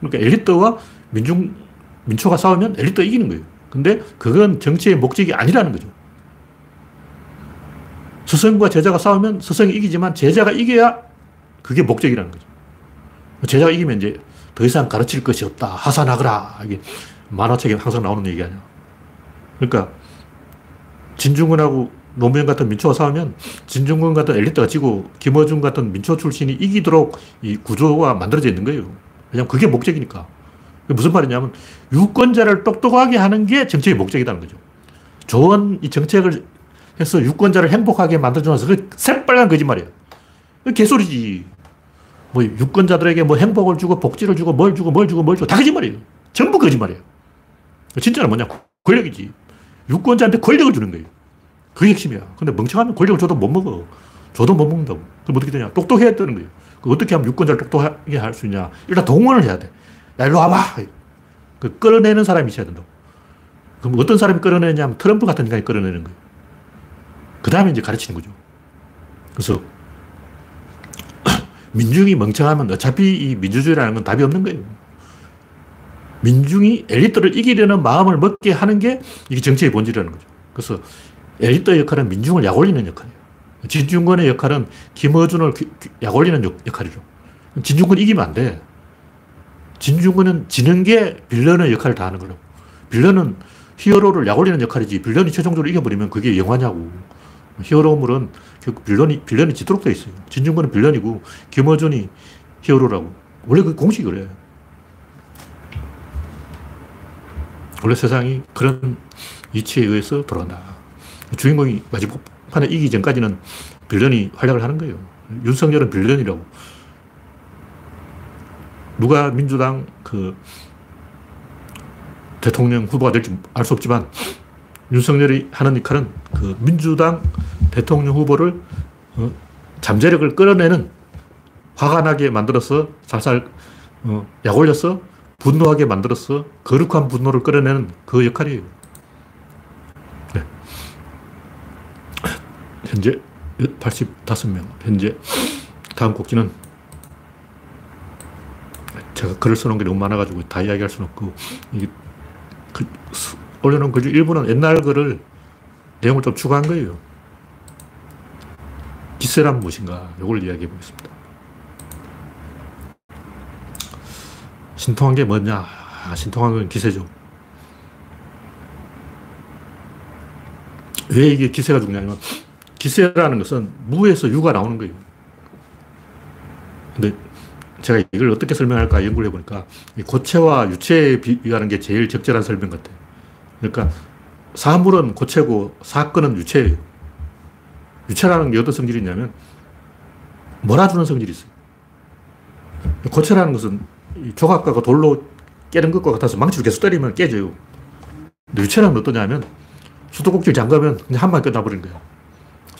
Speaker 1: 그러니까 엘리트와 민중, 민초가 싸우면 엘리트가 이기는 거예요. 근데 그건 정치의 목적이 아니라는 거죠. 스승과 제자가 싸우면 스승이 이기지만 제자가 이겨야 그게 목적이라는 거죠. 제자가 이기면 이제 더 이상 가르칠 것이 없다. 하산하거라. 이게 만화책에 항상 나오는 얘기 아니야. 그러니까 진중권하고 노무현 같은 민초가 싸우면 진중권 같은 엘리트가 지고 김어준 같은 민초 출신이 이기도록 이 구조가 만들어져 있는 거예요. 왜냐면 그게 목적이니까. 무슨 말이냐면 유권자를 똑똑하게 하는 게 정책의 목적이라는 거죠. 좋은 이 정책을 해서 유권자를 행복하게 만들어줘서 그 새빨간 거짓말이야. 개소리지. 뭐 유권자들에게 뭐 행복을 주고 복지를 주고 뭘 주고 뭘 주고 뭘 주고 다 거짓말이에요. 전부 거짓말이에요. 진짜는 뭐냐? 권력이지. 유권자한테 권력을 주는 거예요. 그게 핵심이야. 근데 멍청하면 권력을 줘도 못 먹어. 줘도 못 먹는다고. 그럼 어떻게 되냐? 똑똑해야 되는 거예요. 어떻게 하면 유권자를 똑똑하게 할 수 있냐? 일단 동원을 해야 돼. 야, 일로 와봐. 그 끌어내는 사람이 있어야 된다고. 그럼 어떤 사람이 끌어내냐면 트럼프 같은 인간이 끌어내는 거예요. 그 다음에 이제 가르치는 거죠. 그래서 민중이 멍청하면 어차피 이 민주주의라는 건 답이 없는 거예요. 민중이 엘리트를 이기려는 마음을 먹게 하는 게 이게 정치의 본질이라는 거죠. 그래서 엘리트 역할은 민중을 약올리는 역할이에요. 진중권의 역할은 김어준을 약올리는 역할이죠. 진중권 이기면 안 돼. 진중권은 지는 게 빌런의 역할을 다 하는 거라고. 빌런은 히어로를 약올리는 역할이지 빌런이 최종적으로 이겨버리면 그게 영화냐고. 히어로물은 빌런이, 빌런이 지도록 되어 있어요. 진중권은 빌런이고 김어준이 히어로라고. 원래 그 공식이 그래요. 원래 세상이 그런 이치에 의해서 돌아간다. 주인공이 마지막 판에 이기 전까지는 빌런이 활약을 하는 거예요. 윤석열은 빌런이라고. 누가 민주당 그 대통령 후보가 될지 알 수 없지만 윤석열이 하는 역할은 그 민주당 대통령 후보를 어, 잠재력을 끌어내는 화가 나게 만들어서 살살 어, 약 올려서 분노하게 만들어서 거룩한 분노를 끌어내는 그 역할이에요. 현재 85명. 현재 다음 곡지는 제가 글을 써놓은 게 너무 많아가지고 다 이야기할 수는 없고, 이게 그, 올려놓은 글 중 일부는 옛날 글을 내용을 좀 추가한 거예요. 기세란 무엇인가? 이걸 이야기해 보겠습니다. 신통한 게 뭐냐? 아, 신통한 건 기세죠. 왜 이게 기세가 중요하냐면, 기세라는 것은 무에서 유가 나오는 거예요. 근데 제가 이걸 어떻게 설명할까 연구를 해보니까, 고체와 유체에 비교하는 게 제일 적절한 설명 같아요. 그러니까, 사물은 고체고, 사건은 유체예요. 유체라는 게 어떤 성질이 있냐면, 몰아주는 성질이 있어요. 고체라는 것은 조각가가 돌로 깨는 것과 같아서 망치로 계속 때리면 깨져요. 유체는 어떠냐면 수도꼭지를 잠가면 그냥 한 방에 끝나버리는 거예요.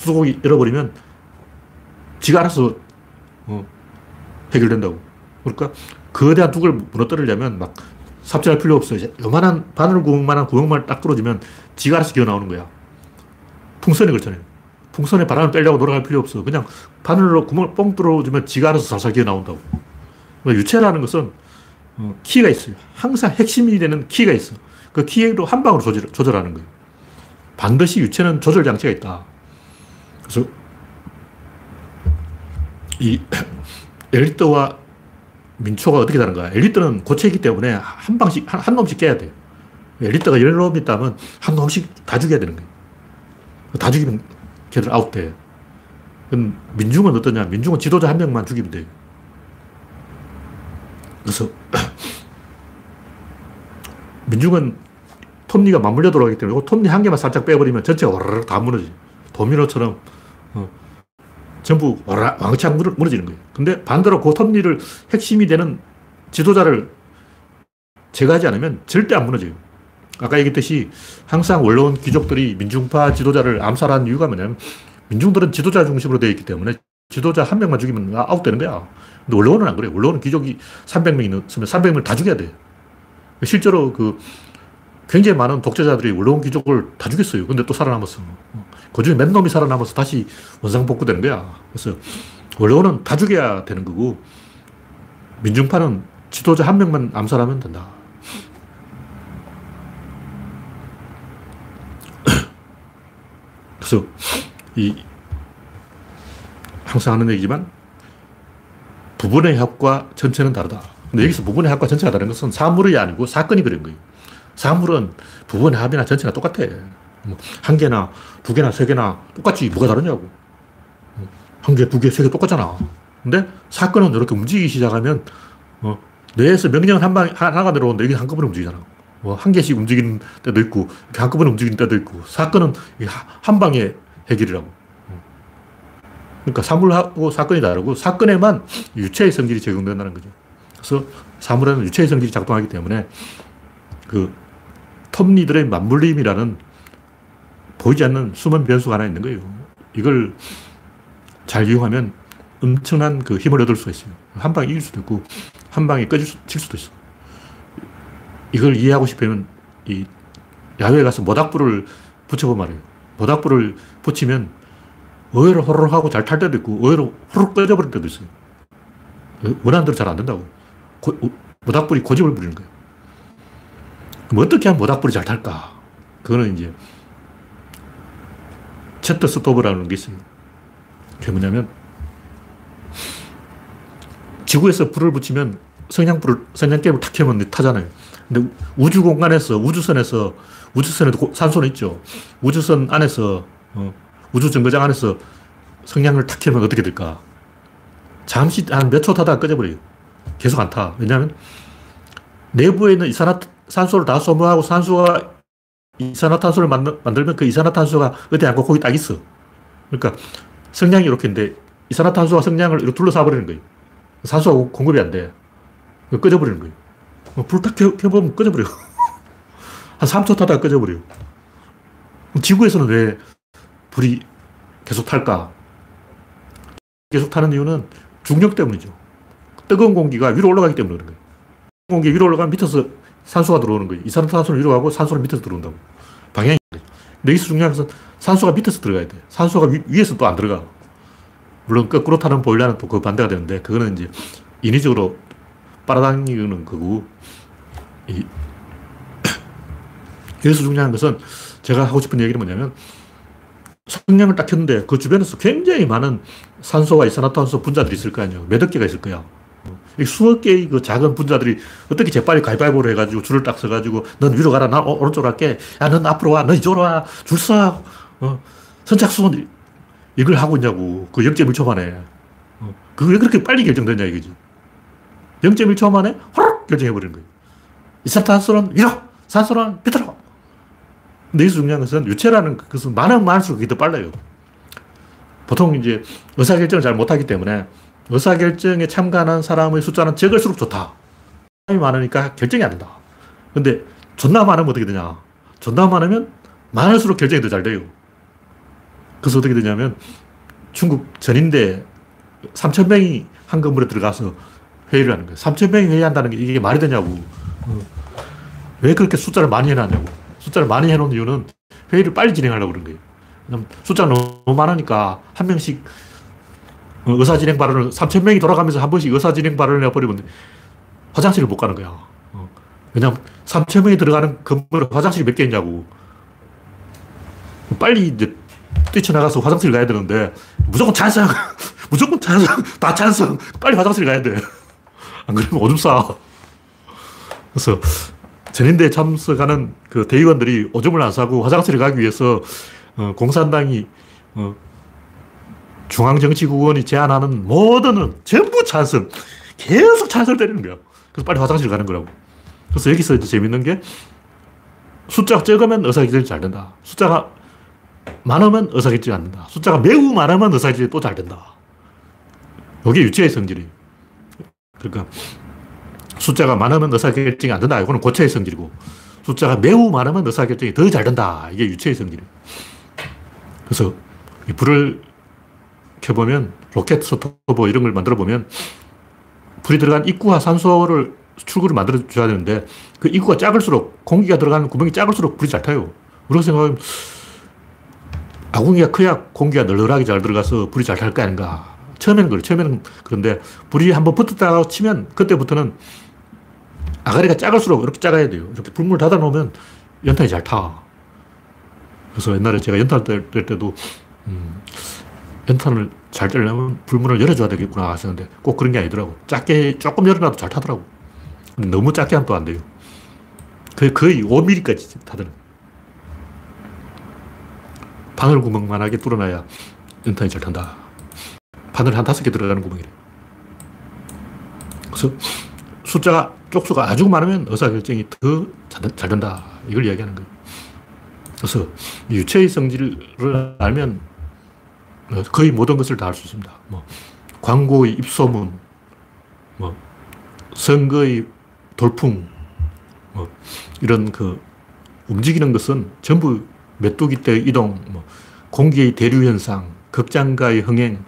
Speaker 1: 수도꼭지 열어버리면 지가 알아서 어, 해결된다고. 그러니까 거대한 둑을 무너뜨리려면 막 삽질할 필요 없어요. 요만한 바늘 구멍만한 구멍만 딱 뚫어주면 지가 알아서 기어 나오는 거야. 풍선이 그렇잖아요. 풍선에 바람을 빼려고 노력할 필요 없어. 그냥 바늘로 구멍을 뻥 뚫어주면 지가 알아서 살살 기어 나온다고. 그러니까 유체라는 것은 어, 키가 있어요. 항상 핵심이 되는 키가 있어. 그 키로 한 방으로 조절, 조절하는 거예요. 반드시 유체는 조절 장치가 있다. 그래서 이 엘리트와 민초가 어떻게 다른가? 엘리트는 고체이기 때문에 한 방씩, 한, 한 놈씩 깨야 돼요. 엘리트가 열 놈이 있다면 한 놈씩 다 죽여야 되는 거예요. 다 죽이면 걔들 아웃돼. 민중은 어떠냐? 민중은 지도자 한 명만 죽이면 돼요. 그래서 민중은 톱니가 맞물려 돌아가기 때문에 톱니 한 개만 살짝 빼버리면 전체가 와르르 다 무너지. 도미노처럼 어, 전부 왕창 무너지는 거예요. 근데 반대로 그 톱니를 핵심이 되는 지도자를 제거하지 않으면 절대 안 무너져요. 아까 얘기했듯이 항상 원로원 귀족들이 민중파 지도자를 암살한 이유가 뭐냐면 민중들은 지도자 중심으로 되어 있기 때문에 지도자 한 명만 죽이면 아웃되는 거야. 근데 원로원은 안 그래요. 원로원은 귀족이 300명 있으면 300명을 다 죽여야 돼요. 실제로 그 굉장히 많은 독재자들이 원로원 귀족을 다 죽였어요. 근데 또 살아남았어. 그 중에 몇 놈이 살아남아서 다시 원상복구되는 거야. 그래서 원로원은 다 죽여야 되는 거고, 민중파는 지도자 한 명만 암살하면 된다. 그래서 이 항상 하는 얘기지만 부분의 합과 전체는 다르다. 근데 여기서 부분의 합과 전체가 다른 것은 사물이 아니고 사건이 그런 거예요. 사물은 부분의 합이나 전체나 똑같아. 뭐한 개나 두 개나 세 개나 똑같지 뭐가 다르냐고. 한 개, 두 개, 세 개 똑같잖아. 근데 사건은 이렇게 움직이기 시작하면 어, 뇌에서 명령은 한 방, 하나가 들어오는데 여기 한꺼번에 움직이잖아. 뭐 한 개씩 움직이는 때도 있고 한꺼번에 움직이는 때도 있고 사건은 한 방에 해결이라고. 그러니까 사물하고 사건이 다르고 사건에만 유체의 성질이 적용된다는 거죠. 그래서 사물에는 유체의 성질이 작동하기 때문에 그 톱니들의 맞물림이라는 보이지 않는 숨은 변수가 하나 있는 거예요. 이걸 잘 이용하면 엄청난 그 힘을 얻을 수가 있어요. 한 방에 이길 수도 있고, 한 방에 꺼질 수, 칠 수도 있어. 이걸 이해하고 싶으면 이 야외에 가서 모닥불을 붙여보면 말이에요. 모닥불을 붙이면 의외로 호로록 하고 잘 탈 때도 있고, 의외로 호로록 꺼져버릴 때도 있어요. 원하는 대로 잘 안 된다고. 고, 모닥불이 고집을 부리는 거예요. 그럼 어떻게 하면 모닥불이 잘 탈까? 그거는 이제, 채터 스토브라는 게 있어요. 그게 뭐냐면, 지구에서 불을 붙이면 성냥불을, 성냥개를 탁 켜면 타잖아요. 근데 우주 공간에서, 우주선에서, 우주선에도 산소는 있죠. 우주선 안에서, 어, 우주 정거장 안에서 성냥을 탁 켜면 어떻게 될까? 잠시 한 몇 초 타다가 꺼져버려요. 계속 안 타. 왜냐하면 내부에 있는 이산화탄소를 다 소모하고 산소가 이산화탄소를 만들면 그 이산화탄소가 어디 않고 거기 딱 있어. 그러니까 성냥이 이렇게 있는데 이산화탄소가 성냥을 이렇게 둘러싸 버리는 거예요. 산소가 공급이 안 돼. 꺼져버리는 거예요. 뭐 불딱 켜보면 꺼져버려. 한 3초 타다가 꺼져버려. 지구에서는 왜 불이 계속 탈까? 계속 타는 이유는 중력 때문이죠. 뜨거운 공기가 위로 올라가기 때문에 그런 거예요. 공기 위로 올라가면 밑에서 산소가 들어오는 거예요. 이산화탄소는 위로 가고 산소는 밑에서 들어온다고. 방향이. 근데 여기서 중요한 것은 산소가 밑에서 들어가야 돼. 산소가 위, 위에서 또 안 들어가. 물론 거꾸로 타는 보일러는 또 그 반대가 되는데 그거는 이제 인위적으로 빨아당기는 거고 이, 여기서 중요한 것은 제가 하고 싶은 얘기는 뭐냐면 성냥을 딱 켰는데 그 주변에서 굉장히 많은 산소와 이산화탄소 분자들이 있을 거 아니에요. 몇억 개가 있을 거야. 수억 개의 그 작은 분자들이 어떻게 재빨리 가위바위보를 해가지고 줄을 딱 서가지고 넌 위로 가라. 나 오른쪽으로 갈게. 야, 넌 앞으로 와. 너 이쪽으로 와. 줄 서. 어. 선착순 이걸 하고 있냐고. 그 0.1초 만에. 어. 그게 그렇게 빨리 결정되냐 이거지. 0.1초 만에 호락 결정해버리는 거예요. 이산탄소는 위로, 산소는 밑으로. 근데 여기서 중요한 것은 유체라는 것은 많으면 많을수록 그게 더 빨라요. 보통 이제 의사결정을 잘 못하기 때문에 의사결정에 참가하는 사람의 숫자는 적을수록 좋다. 사람이 많으니까 결정이 안 된다. 근데 존나 많으면 어떻게 되냐. 존나 많으면 많을수록 결정이 더 잘 돼요. 그래서 어떻게 되냐면 중국 전인대 3천 명이 한 건물에 들어가서 회의를 하는 거예요. 3천 명이 회의한다는 게 이게 말이 되냐고. 어. 왜 그렇게 숫자를 많이 해놨냐고. 숫자를 많이 해놓은 이유는 회의를 빨리 진행하려고 그런 거예요. 숫자가 너무 많으니까 한 명씩 어, 의사진행 발언을 3천 명이 돌아가면서 한 번씩 의사진행 발언을 해버리면 화장실을 못 가는 거야. 어. 왜냐면 3천 명이 들어가는 건물에 화장실이 몇 개 있냐고. 빨리 이제 뛰쳐나가서 화장실 가야 되는데 무조건 찬성! 무조건 찬성! 다 찬성! 빨리 화장실 가야 돼. 안 그러면 오줌 싸. 그래서 전인대에 참석하는 그 대의원들이 오줌을 안 싸고 화장실에 가기 위해서 어, 공산당이 어, 중앙정치국원이 제안하는 모든 전부 찬성. 계속 찬성을 때리는 거야. 그래서 빨리 화장실 가는 거라고. 그래서 여기서 이제 재밌는 게 숫자가 적으면 의사결정이 잘 된다. 숫자가 많으면 의사결정이 안 된다. 숫자가 매우 많으면 의사결정이 또 잘 된다. 이게 유체의 성질이에요. 그러니까 숫자가 많으면 의사결정이 안 된다. 이거는 고체의 성질이고 숫자가 매우 많으면 의사결정이 더 잘 된다. 이게 유체의 성질이에요. 그래서 이 불을 켜보면 로켓 스토브 이런 걸 만들어 보면 불이 들어간 입구와 산소를 출구를 만들어 줘야 되는데 그 입구가 작을수록 공기가 들어가는 구멍이 작을수록 불이 잘 타요. 우리가 생각하면 아궁이가 커야 공기가 널널하게 잘 들어가서 불이 잘 탈 거 아닌가. 처음에는 그래. 처음에는 그런데 불이 한번 붙었다고 치면 그때부터는 아가리가 작을수록 이렇게 작아야 돼요. 이렇게 불문을 닫아 놓으면 연탄이 잘 타. 그래서 옛날에 제가 연탄 뗄 때도 음, 연탄을 잘 떼려면 불문을 열어줘야 되겠구나 하셨는데 꼭 그런 게 아니더라고. 작게 조금 열어놔도 잘 타더라고. 너무 작게 하면 또 안 돼요. 거의, 거의 5mm까지 타더라고. 바늘 구멍만하게 뚫어놔야 연탄이 잘 탄다. 바늘 한 다섯 개 들어가는 구멍이래. 그래서 숫자가 쪽수가 아주 많으면 의사결정이 더 잘 된다. 이걸 이야기하는 거예요. 그래서 유체의 성질을 알면 거의 모든 것을 다 할 수 있습니다. 뭐 광고의 입소문, 뭐 선거의 돌풍, 뭐 이런 그 움직이는 것은 전부 메뚜기 때의 이동, 뭐 공기의 대류 현상, 극장가의 흥행,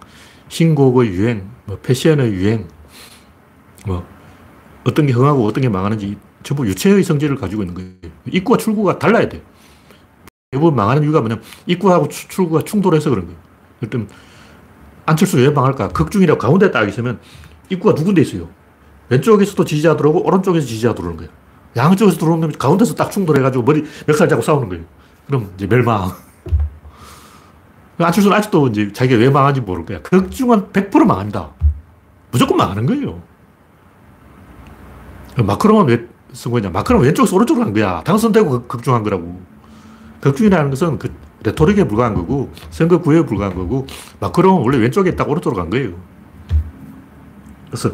Speaker 1: 신곡의 유행, 뭐 패션의 유행, 뭐 어떤 게 흥하고 어떤 게 망하는지 전부 유체의 성질을 가지고 있는 거예요. 입구와 출구가 달라야 돼. 대부분 망하는 이유가 뭐냐면 입구하고 출구가 충돌해서 그런 거예요. 그럼 안철수 왜 망할까? 극중이라고 가운데 딱 있으면 입구가 두 군데 있어요. 왼쪽에서도 지지자 들어오고 오른쪽에서 지지자 들어오는 거예요. 양쪽에서 들어오면 가운데서 딱 충돌해가지고 머리 멱살 잡고 싸우는 거예요. 그럼 이제 멸망. 안철수는 아직도 이제 자기가 왜 망한지 모를 거야. 극중은 100% 망합니다. 무조건 망하는 거예요. 마크롱은 왜 쓴 거냐? 마크롱은 왼쪽에서 오른쪽으로 간 거야. 당선되고 극중한 거라고. 극중이라는 것은 그 레토릭에 불과한 거고 선거 구애에 불과한 거고 마크롱은 원래 왼쪽에 있다가 오른쪽으로 간 거예요. 그래서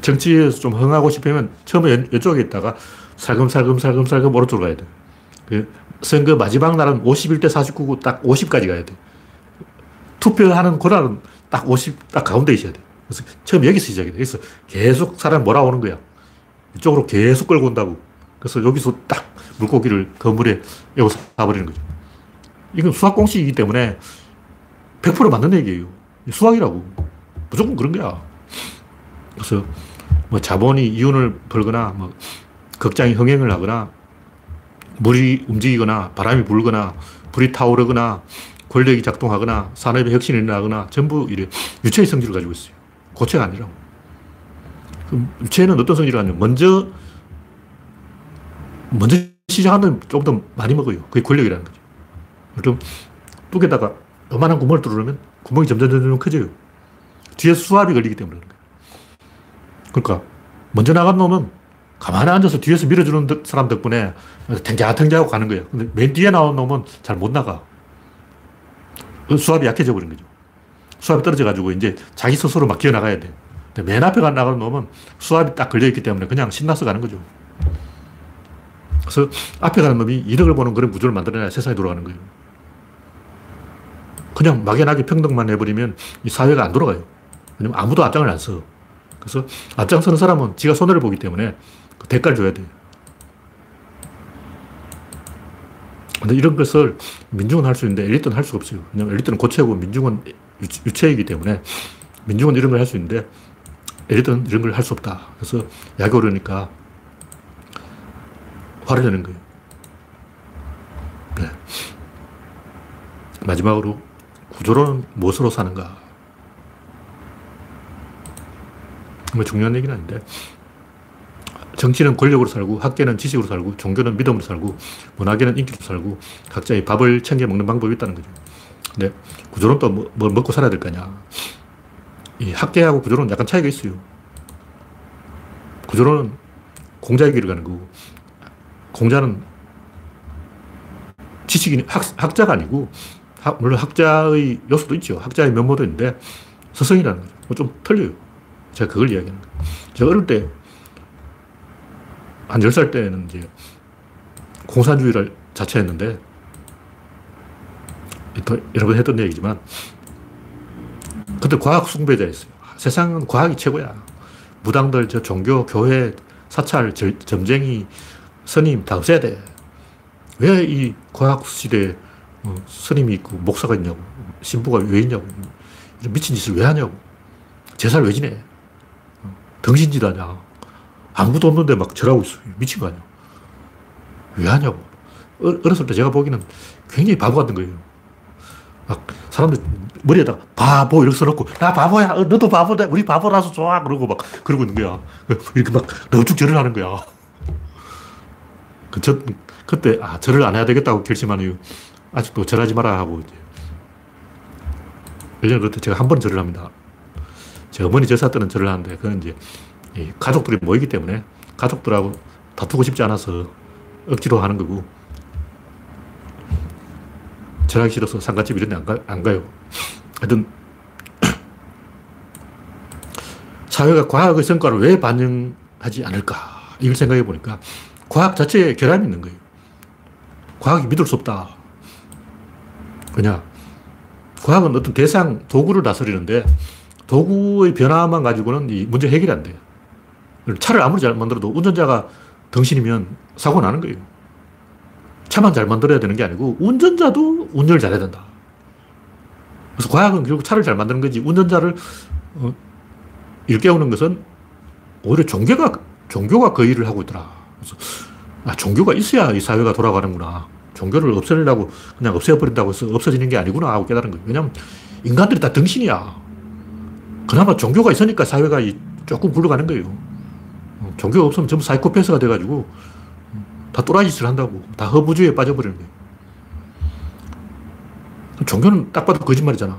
Speaker 1: 정치에서 좀 흥하고 싶으면 처음에 왼쪽에 있다가 살금살금 살금살금 오른쪽으로 가야 돼. 그 선거 마지막 날은 51대 49고 딱 50까지 가야 돼. 투표하는 그날은 딱 50, 딱 가운데 있어야 돼. 그래서 처음 여기서 시작이 돼. 그래서 계속 사람 몰아오는 거야. 이쪽으로 계속 끌고 온다고. 그래서 여기서 딱 물고기를 건물에 에워서 사버리는 거죠. 이건 수학 공식이기 때문에 100% 맞는 얘기예요. 수학이라고. 무조건 그런 거야. 그래서 뭐 자본이 이윤을 벌거나 뭐 극장이 흥행을 하거나 물이 움직이거나 바람이 불거나 불이 타오르거나 권력이 작동하거나 산업의 혁신이 일어나거나 전부 이래 유체의 성질을 가지고 있어요. 고체가 아니라고. 유체는 어떤 성질이 아니냐 먼저 먼저 시작하는 조금 더 많이 먹어요. 그게 권력이라는 거죠. 그럼 뚝에다가 요만한 구멍을 뚫으면 구멍이 점점 점점 커져요. 뒤에서 수압이 걸리기 때문에 그런 거예요. 그러니까 먼저 나간 놈은 가만히 앉아서 뒤에서 밀어주는 사람 덕분에 탱자탱자하고 가는 거예요. 근데 맨 뒤에 나온 놈은 잘 못 나가. 수압이 약해져 버린 거죠. 수압이 떨어져가지고 이제 자기 스스로 막 기어 나가야 돼. 근데 맨 앞에 가 나가는 놈은 수압이 딱 걸려있기 때문에 그냥 신나서 가는 거죠. 그래서 앞에 가는 놈이 이득을 보는 그런 구조를 만들어내야 세상이 돌아가는 거예요. 그냥 막연하게 평등만 해버리면 이 사회가 안 돌아가요. 왜냐면 아무도 앞장을 안 써. 그래서 앞장서는 사람은 지가 손해를 보기 때문에 그 대가를 줘야 돼요. 근데 이런 것을 민중은 할 수 있는데 엘리트는 할 수가 없어요. 왜냐면 엘리트는 고체고 민중은 유체 이기 때문에 민중은 이런 걸 할 수 있는데 엘리트는 이런 걸 할 수 없다. 그래서 약이 오르니까 화를 내는 거예요. 네. 마지막으로 구조론은 무엇으로 사는가? 정말 중요한 얘기는 아닌데 정치는 권력으로 살고 학계는 지식으로 살고 종교는 믿음으로 살고 문화계는 인기로 살고 각자의 밥을 챙겨 먹는 방법이 있다는 거죠. 근데 구조론 또 뭐, 뭘 먹고 살아야 될 거냐. 이 학계하고 구조론은 약간 차이가 있어요. 구조론은 공자의 길을 가는 거고 공자는 지식인, 학, 학자가 아니고 학, 물론 학자의 요소도 있죠. 학자의 면모도 있는데 서성이라는 거죠. 뭐 좀 틀려요. 제가 그걸 이야기하는 거예요. 제가 어릴 때 한 10살 때는 이제 공산주의를 자처했는데, 여러 번 했던 얘기지만, 그때 과학 숭배자였어요. 세상은 과학이 최고야. 무당들, 저 종교, 교회, 사찰, 절, 점쟁이, 스님 다 없애야 돼. 왜 이 과학 시대에 어, 스님이 있고 목사가 있냐고. 신부가 왜 있냐고. 미친 짓을 왜 하냐고. 제사를 왜 지내. 어, 등신짓 하냐. 아무도 없는데 막 절하고 있어. 미친 거 아니야. 왜 하냐고. 어렸을 때 제가 보기에는 굉장히 바보 같은 거예요. 막 사람들 머리에다가 바보 이렇게 써놓고 나 바보야. 어, 너도 바보다. 우리 바보라서 좋아. 그러고 막 그러고 있는 거야. 이렇게 막 넙죽 절을 하는 거야. 그, 저, 그때 아, 절을 안 해야 되겠다고 결심한 이유 아직도 절하지 마라 하고 이제 1년 그때 제가 한 번 절을 합니다. 제 어머니 제사 때는 절을 하는데 그건 이제 가족들이 모이기 때문에 가족들하고 다투고 싶지 않아서 억지로 하는 거고 절하기 싫어서 상가집 이런 데 안, 가, 안 가요. 하여튼 사회가 과학의 성과를 왜 반영하지 않을까 이걸 생각해 보니까 과학 자체에 결함이 있는 거예요. 과학이 믿을 수 없다. 그냥 과학은 어떤 대상, 도구를 다스리는데 도구의 변화만 가지고는 이 문제 해결이 안 돼요. 차를 아무리 잘 만들어도 운전자가 덩신이면 사고 나는 거예요. 차만 잘 만들어야 되는 게 아니고 운전자도 운전을 잘해야 된다. 그래서 과학은 결국 차를 잘 만드는 거지 운전자를 어, 일깨우는 것은 오히려 종교가 종교가 그 일을 하고 있더라. 그래서 아, 종교가 있어야 이 사회가 돌아가는구나. 종교를 없애려고 그냥 없애버린다고 해서 없어지는 게 아니구나 하고 깨달은 거예요. 왜냐하면 인간들이 다 덩신이야. 그나마 종교가 있으니까 사회가 조금 굴러가는 거예요. 종교가 없으면 전부 사이코패스가 돼가지고 다 또라이 짓을 한다고. 다 허무주의에 빠져버리는 거예요. 종교는 딱 봐도 거짓말이잖아.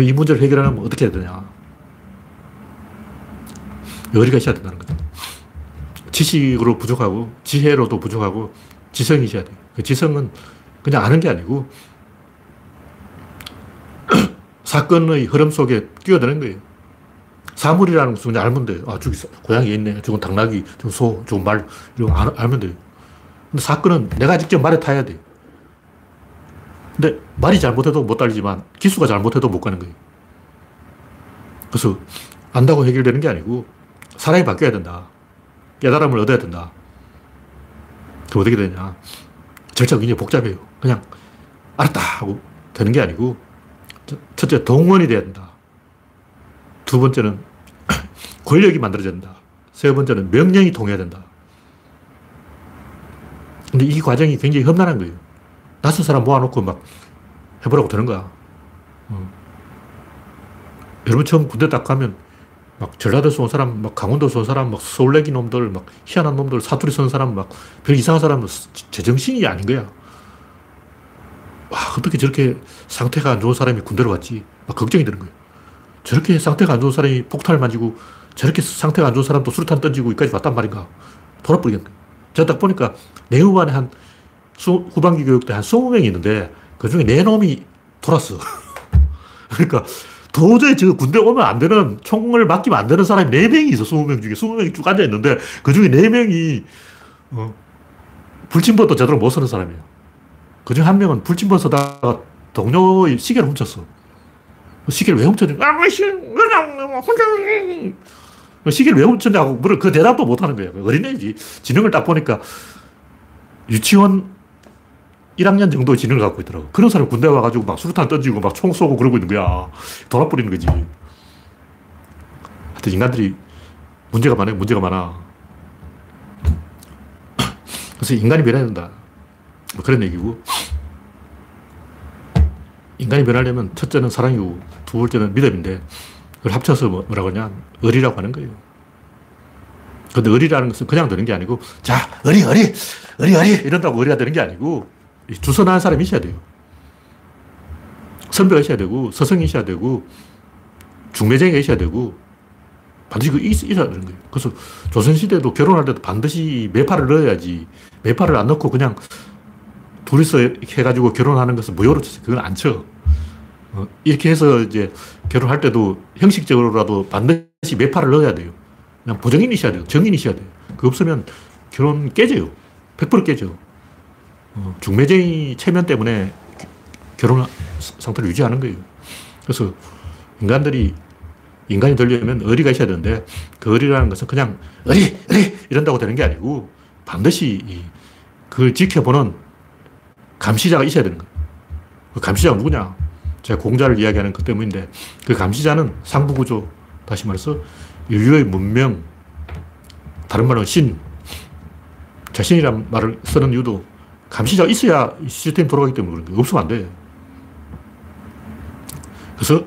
Speaker 1: 이 문제를 해결하려면 어떻게 해야 되냐. 여리가 있어야 된다는 거죠. 지식으로 부족하고, 지혜로도 부족하고, 지성이 있어야 돼요. 그 지성은 그냥 아는 게 아니고, 사건의 흐름 속에 끼어드는 거예요. 사물이라는 것은 그냥 알면 돼요. 아, 저기 고양이 있네. 저건 당나귀, 저건 소, 저건 말, 이런 거 알 면 돼요. 근데 사건은 내가 직접 말에 타야 돼. 근데 말이 잘못해도 못 달리지만 기수가 잘못해도 못 가는 거예요. 그래서 안다고 해결되는 게 아니고 사람이 바뀌어야 된다. 깨달음을 얻어야 된다. 그럼 어떻게 되냐. 절차가 굉장히 복잡해요. 그냥 알았다 하고 되는 게 아니고 첫째 동원이 돼야 된다. 두 번째는 권력이 만들어져야 된다. 세 번째는 명령이 통해야 된다. 근데 이 과정이 굉장히 험난한 거예요. 낯선 사람 모아놓고 막 해보라고 되는 거야. 어. 여러분 처음 군대 딱 가면 막 전라도에서 온 사람, 막 강원도에서 온 사람, 막 서울내기 놈들, 막 희한한 놈들, 사투리 쓰는 사람, 막 별 이상한 사람, 제정신이 아닌 거야. 와, 어떻게 저렇게 상태가 안 좋은 사람이 군대로 갔지? 막 걱정이 되는 거예요. 저렇게 상태가 안 좋은 사람이 폭탄을 만지고 저렇게 상태가 안 좋은 사람도 수류탄 던지고 여기까지 왔단 말인가. 돌아버리겠네. 제가 딱 보니까 내 후반에 한 수, 후반기 교육 때 한 20명이 있는데 그 중에 네 놈이 돌았어. 그러니까 도저히 저 군대 오면 안 되는 총을 맡기면 안 되는 사람이 4명이 있어. 20명 중에. 20명이 쭉 앉아 있는데 그 중에 4명이 어, 불침번도 제대로 못 쓰는 사람이에요. 그중한 명은 불침번 쓰다가 동료의 시계를 훔쳤어. 시계를 왜 훔쳤냐? 아, 시, 혼자. 시계를 왜 훔쳤냐고 그 대답도 못 하는 거예요. 어린애지. 지능을 딱 보니까 유치원 1학년 정도 지능을 갖고 있더라고. 그런 사람이 군대 와가지고 막 수류탄 던지고 막 총 쏘고 그러고 있는 거야. 돌아버리는 거지. 하여튼 인간들이 문제가 많아요. 문제가 많아. 그래서 인간이 변해야 된다. 뭐 그런 얘기고. 인간이 변하려면 첫째는 사랑이고 두 번째는 믿음인데 그걸 합쳐서 뭐, 뭐라고 하냐. 의리라고 하는 거예요. 근데 의리라는 것은 그냥 되는 게 아니고 자, 의리, 의리, 의리, 의리 이런다고 의리가 되는 게 아니고 주선하는 사람이 있어야 돼요. 선배가 있어야 되고, 서성이 있어야 되고, 중매쟁이가 있어야 되고, 반드시 그 있어야 되는 거예요. 그래서 조선시대도 결혼할 때도 반드시 매파를 넣어야지, 매파를 안 넣고 그냥 둘이서 해가지고 결혼하는 것은 무효로 쳤어요. 그건 안 쳐. 어, 이렇게 해서 이제 결혼할 때도 형식적으로라도 반드시 매파를 넣어야 돼요. 그냥 보정인이 있어야 돼요. 정인이 있어야 돼요. 그 없으면 결혼 깨져요. 100% 깨져. 어, 중매쟁이 체면 때문에 결혼 상태를 유지하는 거예요. 그래서 인간들이 인간이 되려면 의리가 있어야 되는데 그 의리라는 것은 그냥 의리, 의리 이런다고 되는 게 아니고 반드시 그걸 지켜보는 감시자가 있어야 되는 거예요. 그 감시자가 누구냐? 제가 공자를 이야기하는 그 때문인데 그 감시자는 상부구조, 다시 말해서 인류의 문명, 다른 말로 신, 자신이란 말을 쓰는 이유도 감시자가 있어야 시스템이 돌아가기 때문에 그런 거예요. 없으면 안 돼. 그래서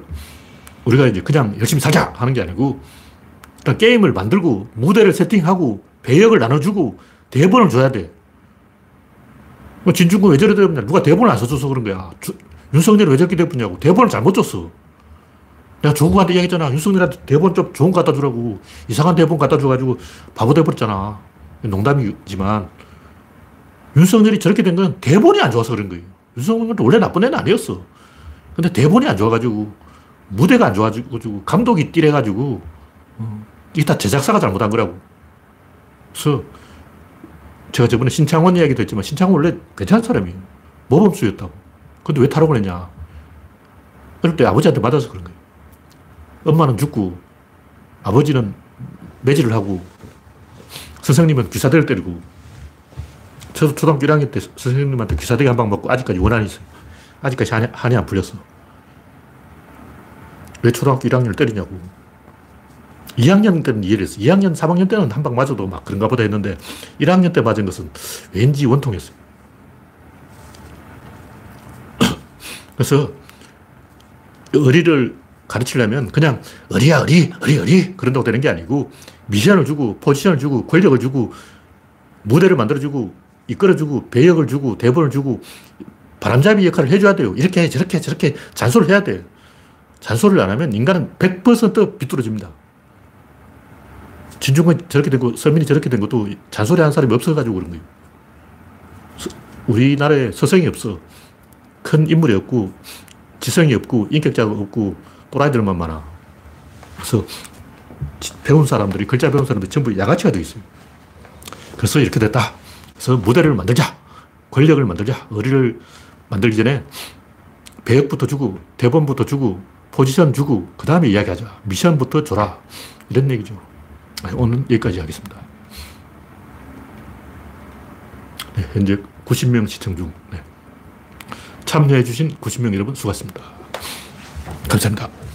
Speaker 1: 우리가 이제 그냥 열심히 살자 하는 게 아니고 일단 게임을 만들고 무대를 세팅하고 배역을 나눠주고 대본을 줘야 돼. 뭐 진중권 왜 저래 되냐 누가 대본을 안 써줘서 그런 거야. 주, 윤석열이 왜 저렇게 돼버냐고. 대본을 잘못 줬어. 내가 조국한테 이야기했잖아. 윤석열한테 대본 좀 좋은 거 갖다 주라고. 이상한 대본 갖다 줘가지고 바보 돼버렸잖아. 농담이지만 윤석열이 저렇게 된 건 대본이 안 좋아서 그런 거예요. 윤석열도 원래 나쁜 애는 아니었어. 근데 대본이 안 좋아가지고, 무대가 안 좋아가지고, 감독이 띠래가지고, 어, 이게 다 제작사가 잘못한 거라고. 그래서, 제가 저번에 신창원 이야기도 했지만, 신창원 원래 괜찮은 사람이에요. 모범수였다고. 근데 왜 탈옥을 했냐. 그럴 때 아버지한테 맞아서 그런 거예요. 엄마는 죽고, 아버지는 매질을 하고, 선생님은 귀사대를 때리고, 저도 초등학교 1학년 때 선생님한테 기사대기 한 방 먹고 아직까지 원한이 있어요. 아직까지 한이, 한이 안 풀렸어. 왜 초등학교 1학년을 때리냐고. 2학년 때는 이해를 했어. 2학년, 3학년 때는 한 방 맞아도 막 그런가 보다 했는데 1학년 때 맞은 것은 왠지 원통했어요. 그래서 의리를 가르치려면 그냥 의리야, 의리, 의리, 의리 그런다고 되는 게 아니고 미션을 주고 포지션을 주고 권력을 주고 무대를 만들어주고 이끌어주고 배역을 주고 대본을 주고 바람잡이 역할을 해줘야 돼요. 이렇게 저렇게 저렇게 잔소리를 해야 돼요. 잔소리를 안 하면 인간은 100% 비뚤어집니다. 진중권 저렇게 되고 서민이 저렇게 된 것도 잔소리 하는 사람이 없어가지고 그런 거예요. 우리나라에 서성이 없어. 큰 인물이 없고 지성이 없고 인격자가 없고 또라이들만 많아. 그래서 배운 사람들이 글자 배운 사람들이 전부 양아치가 되어 있어요. 그래서 이렇게 됐다. 그래서 무대를 만들자. 권력을 만들자. 의리를 만들기 전에 배역부터 주고, 대본부터 주고, 포지션 주고, 그 다음에 이야기하자. 미션부터 줘라. 이런 얘기죠. 네, 오늘 여기까지 하겠습니다. 네, 현재 90명 시청 중. 네. 참여해주신 90명 여러분 수고하셨습니다. 감사합니다.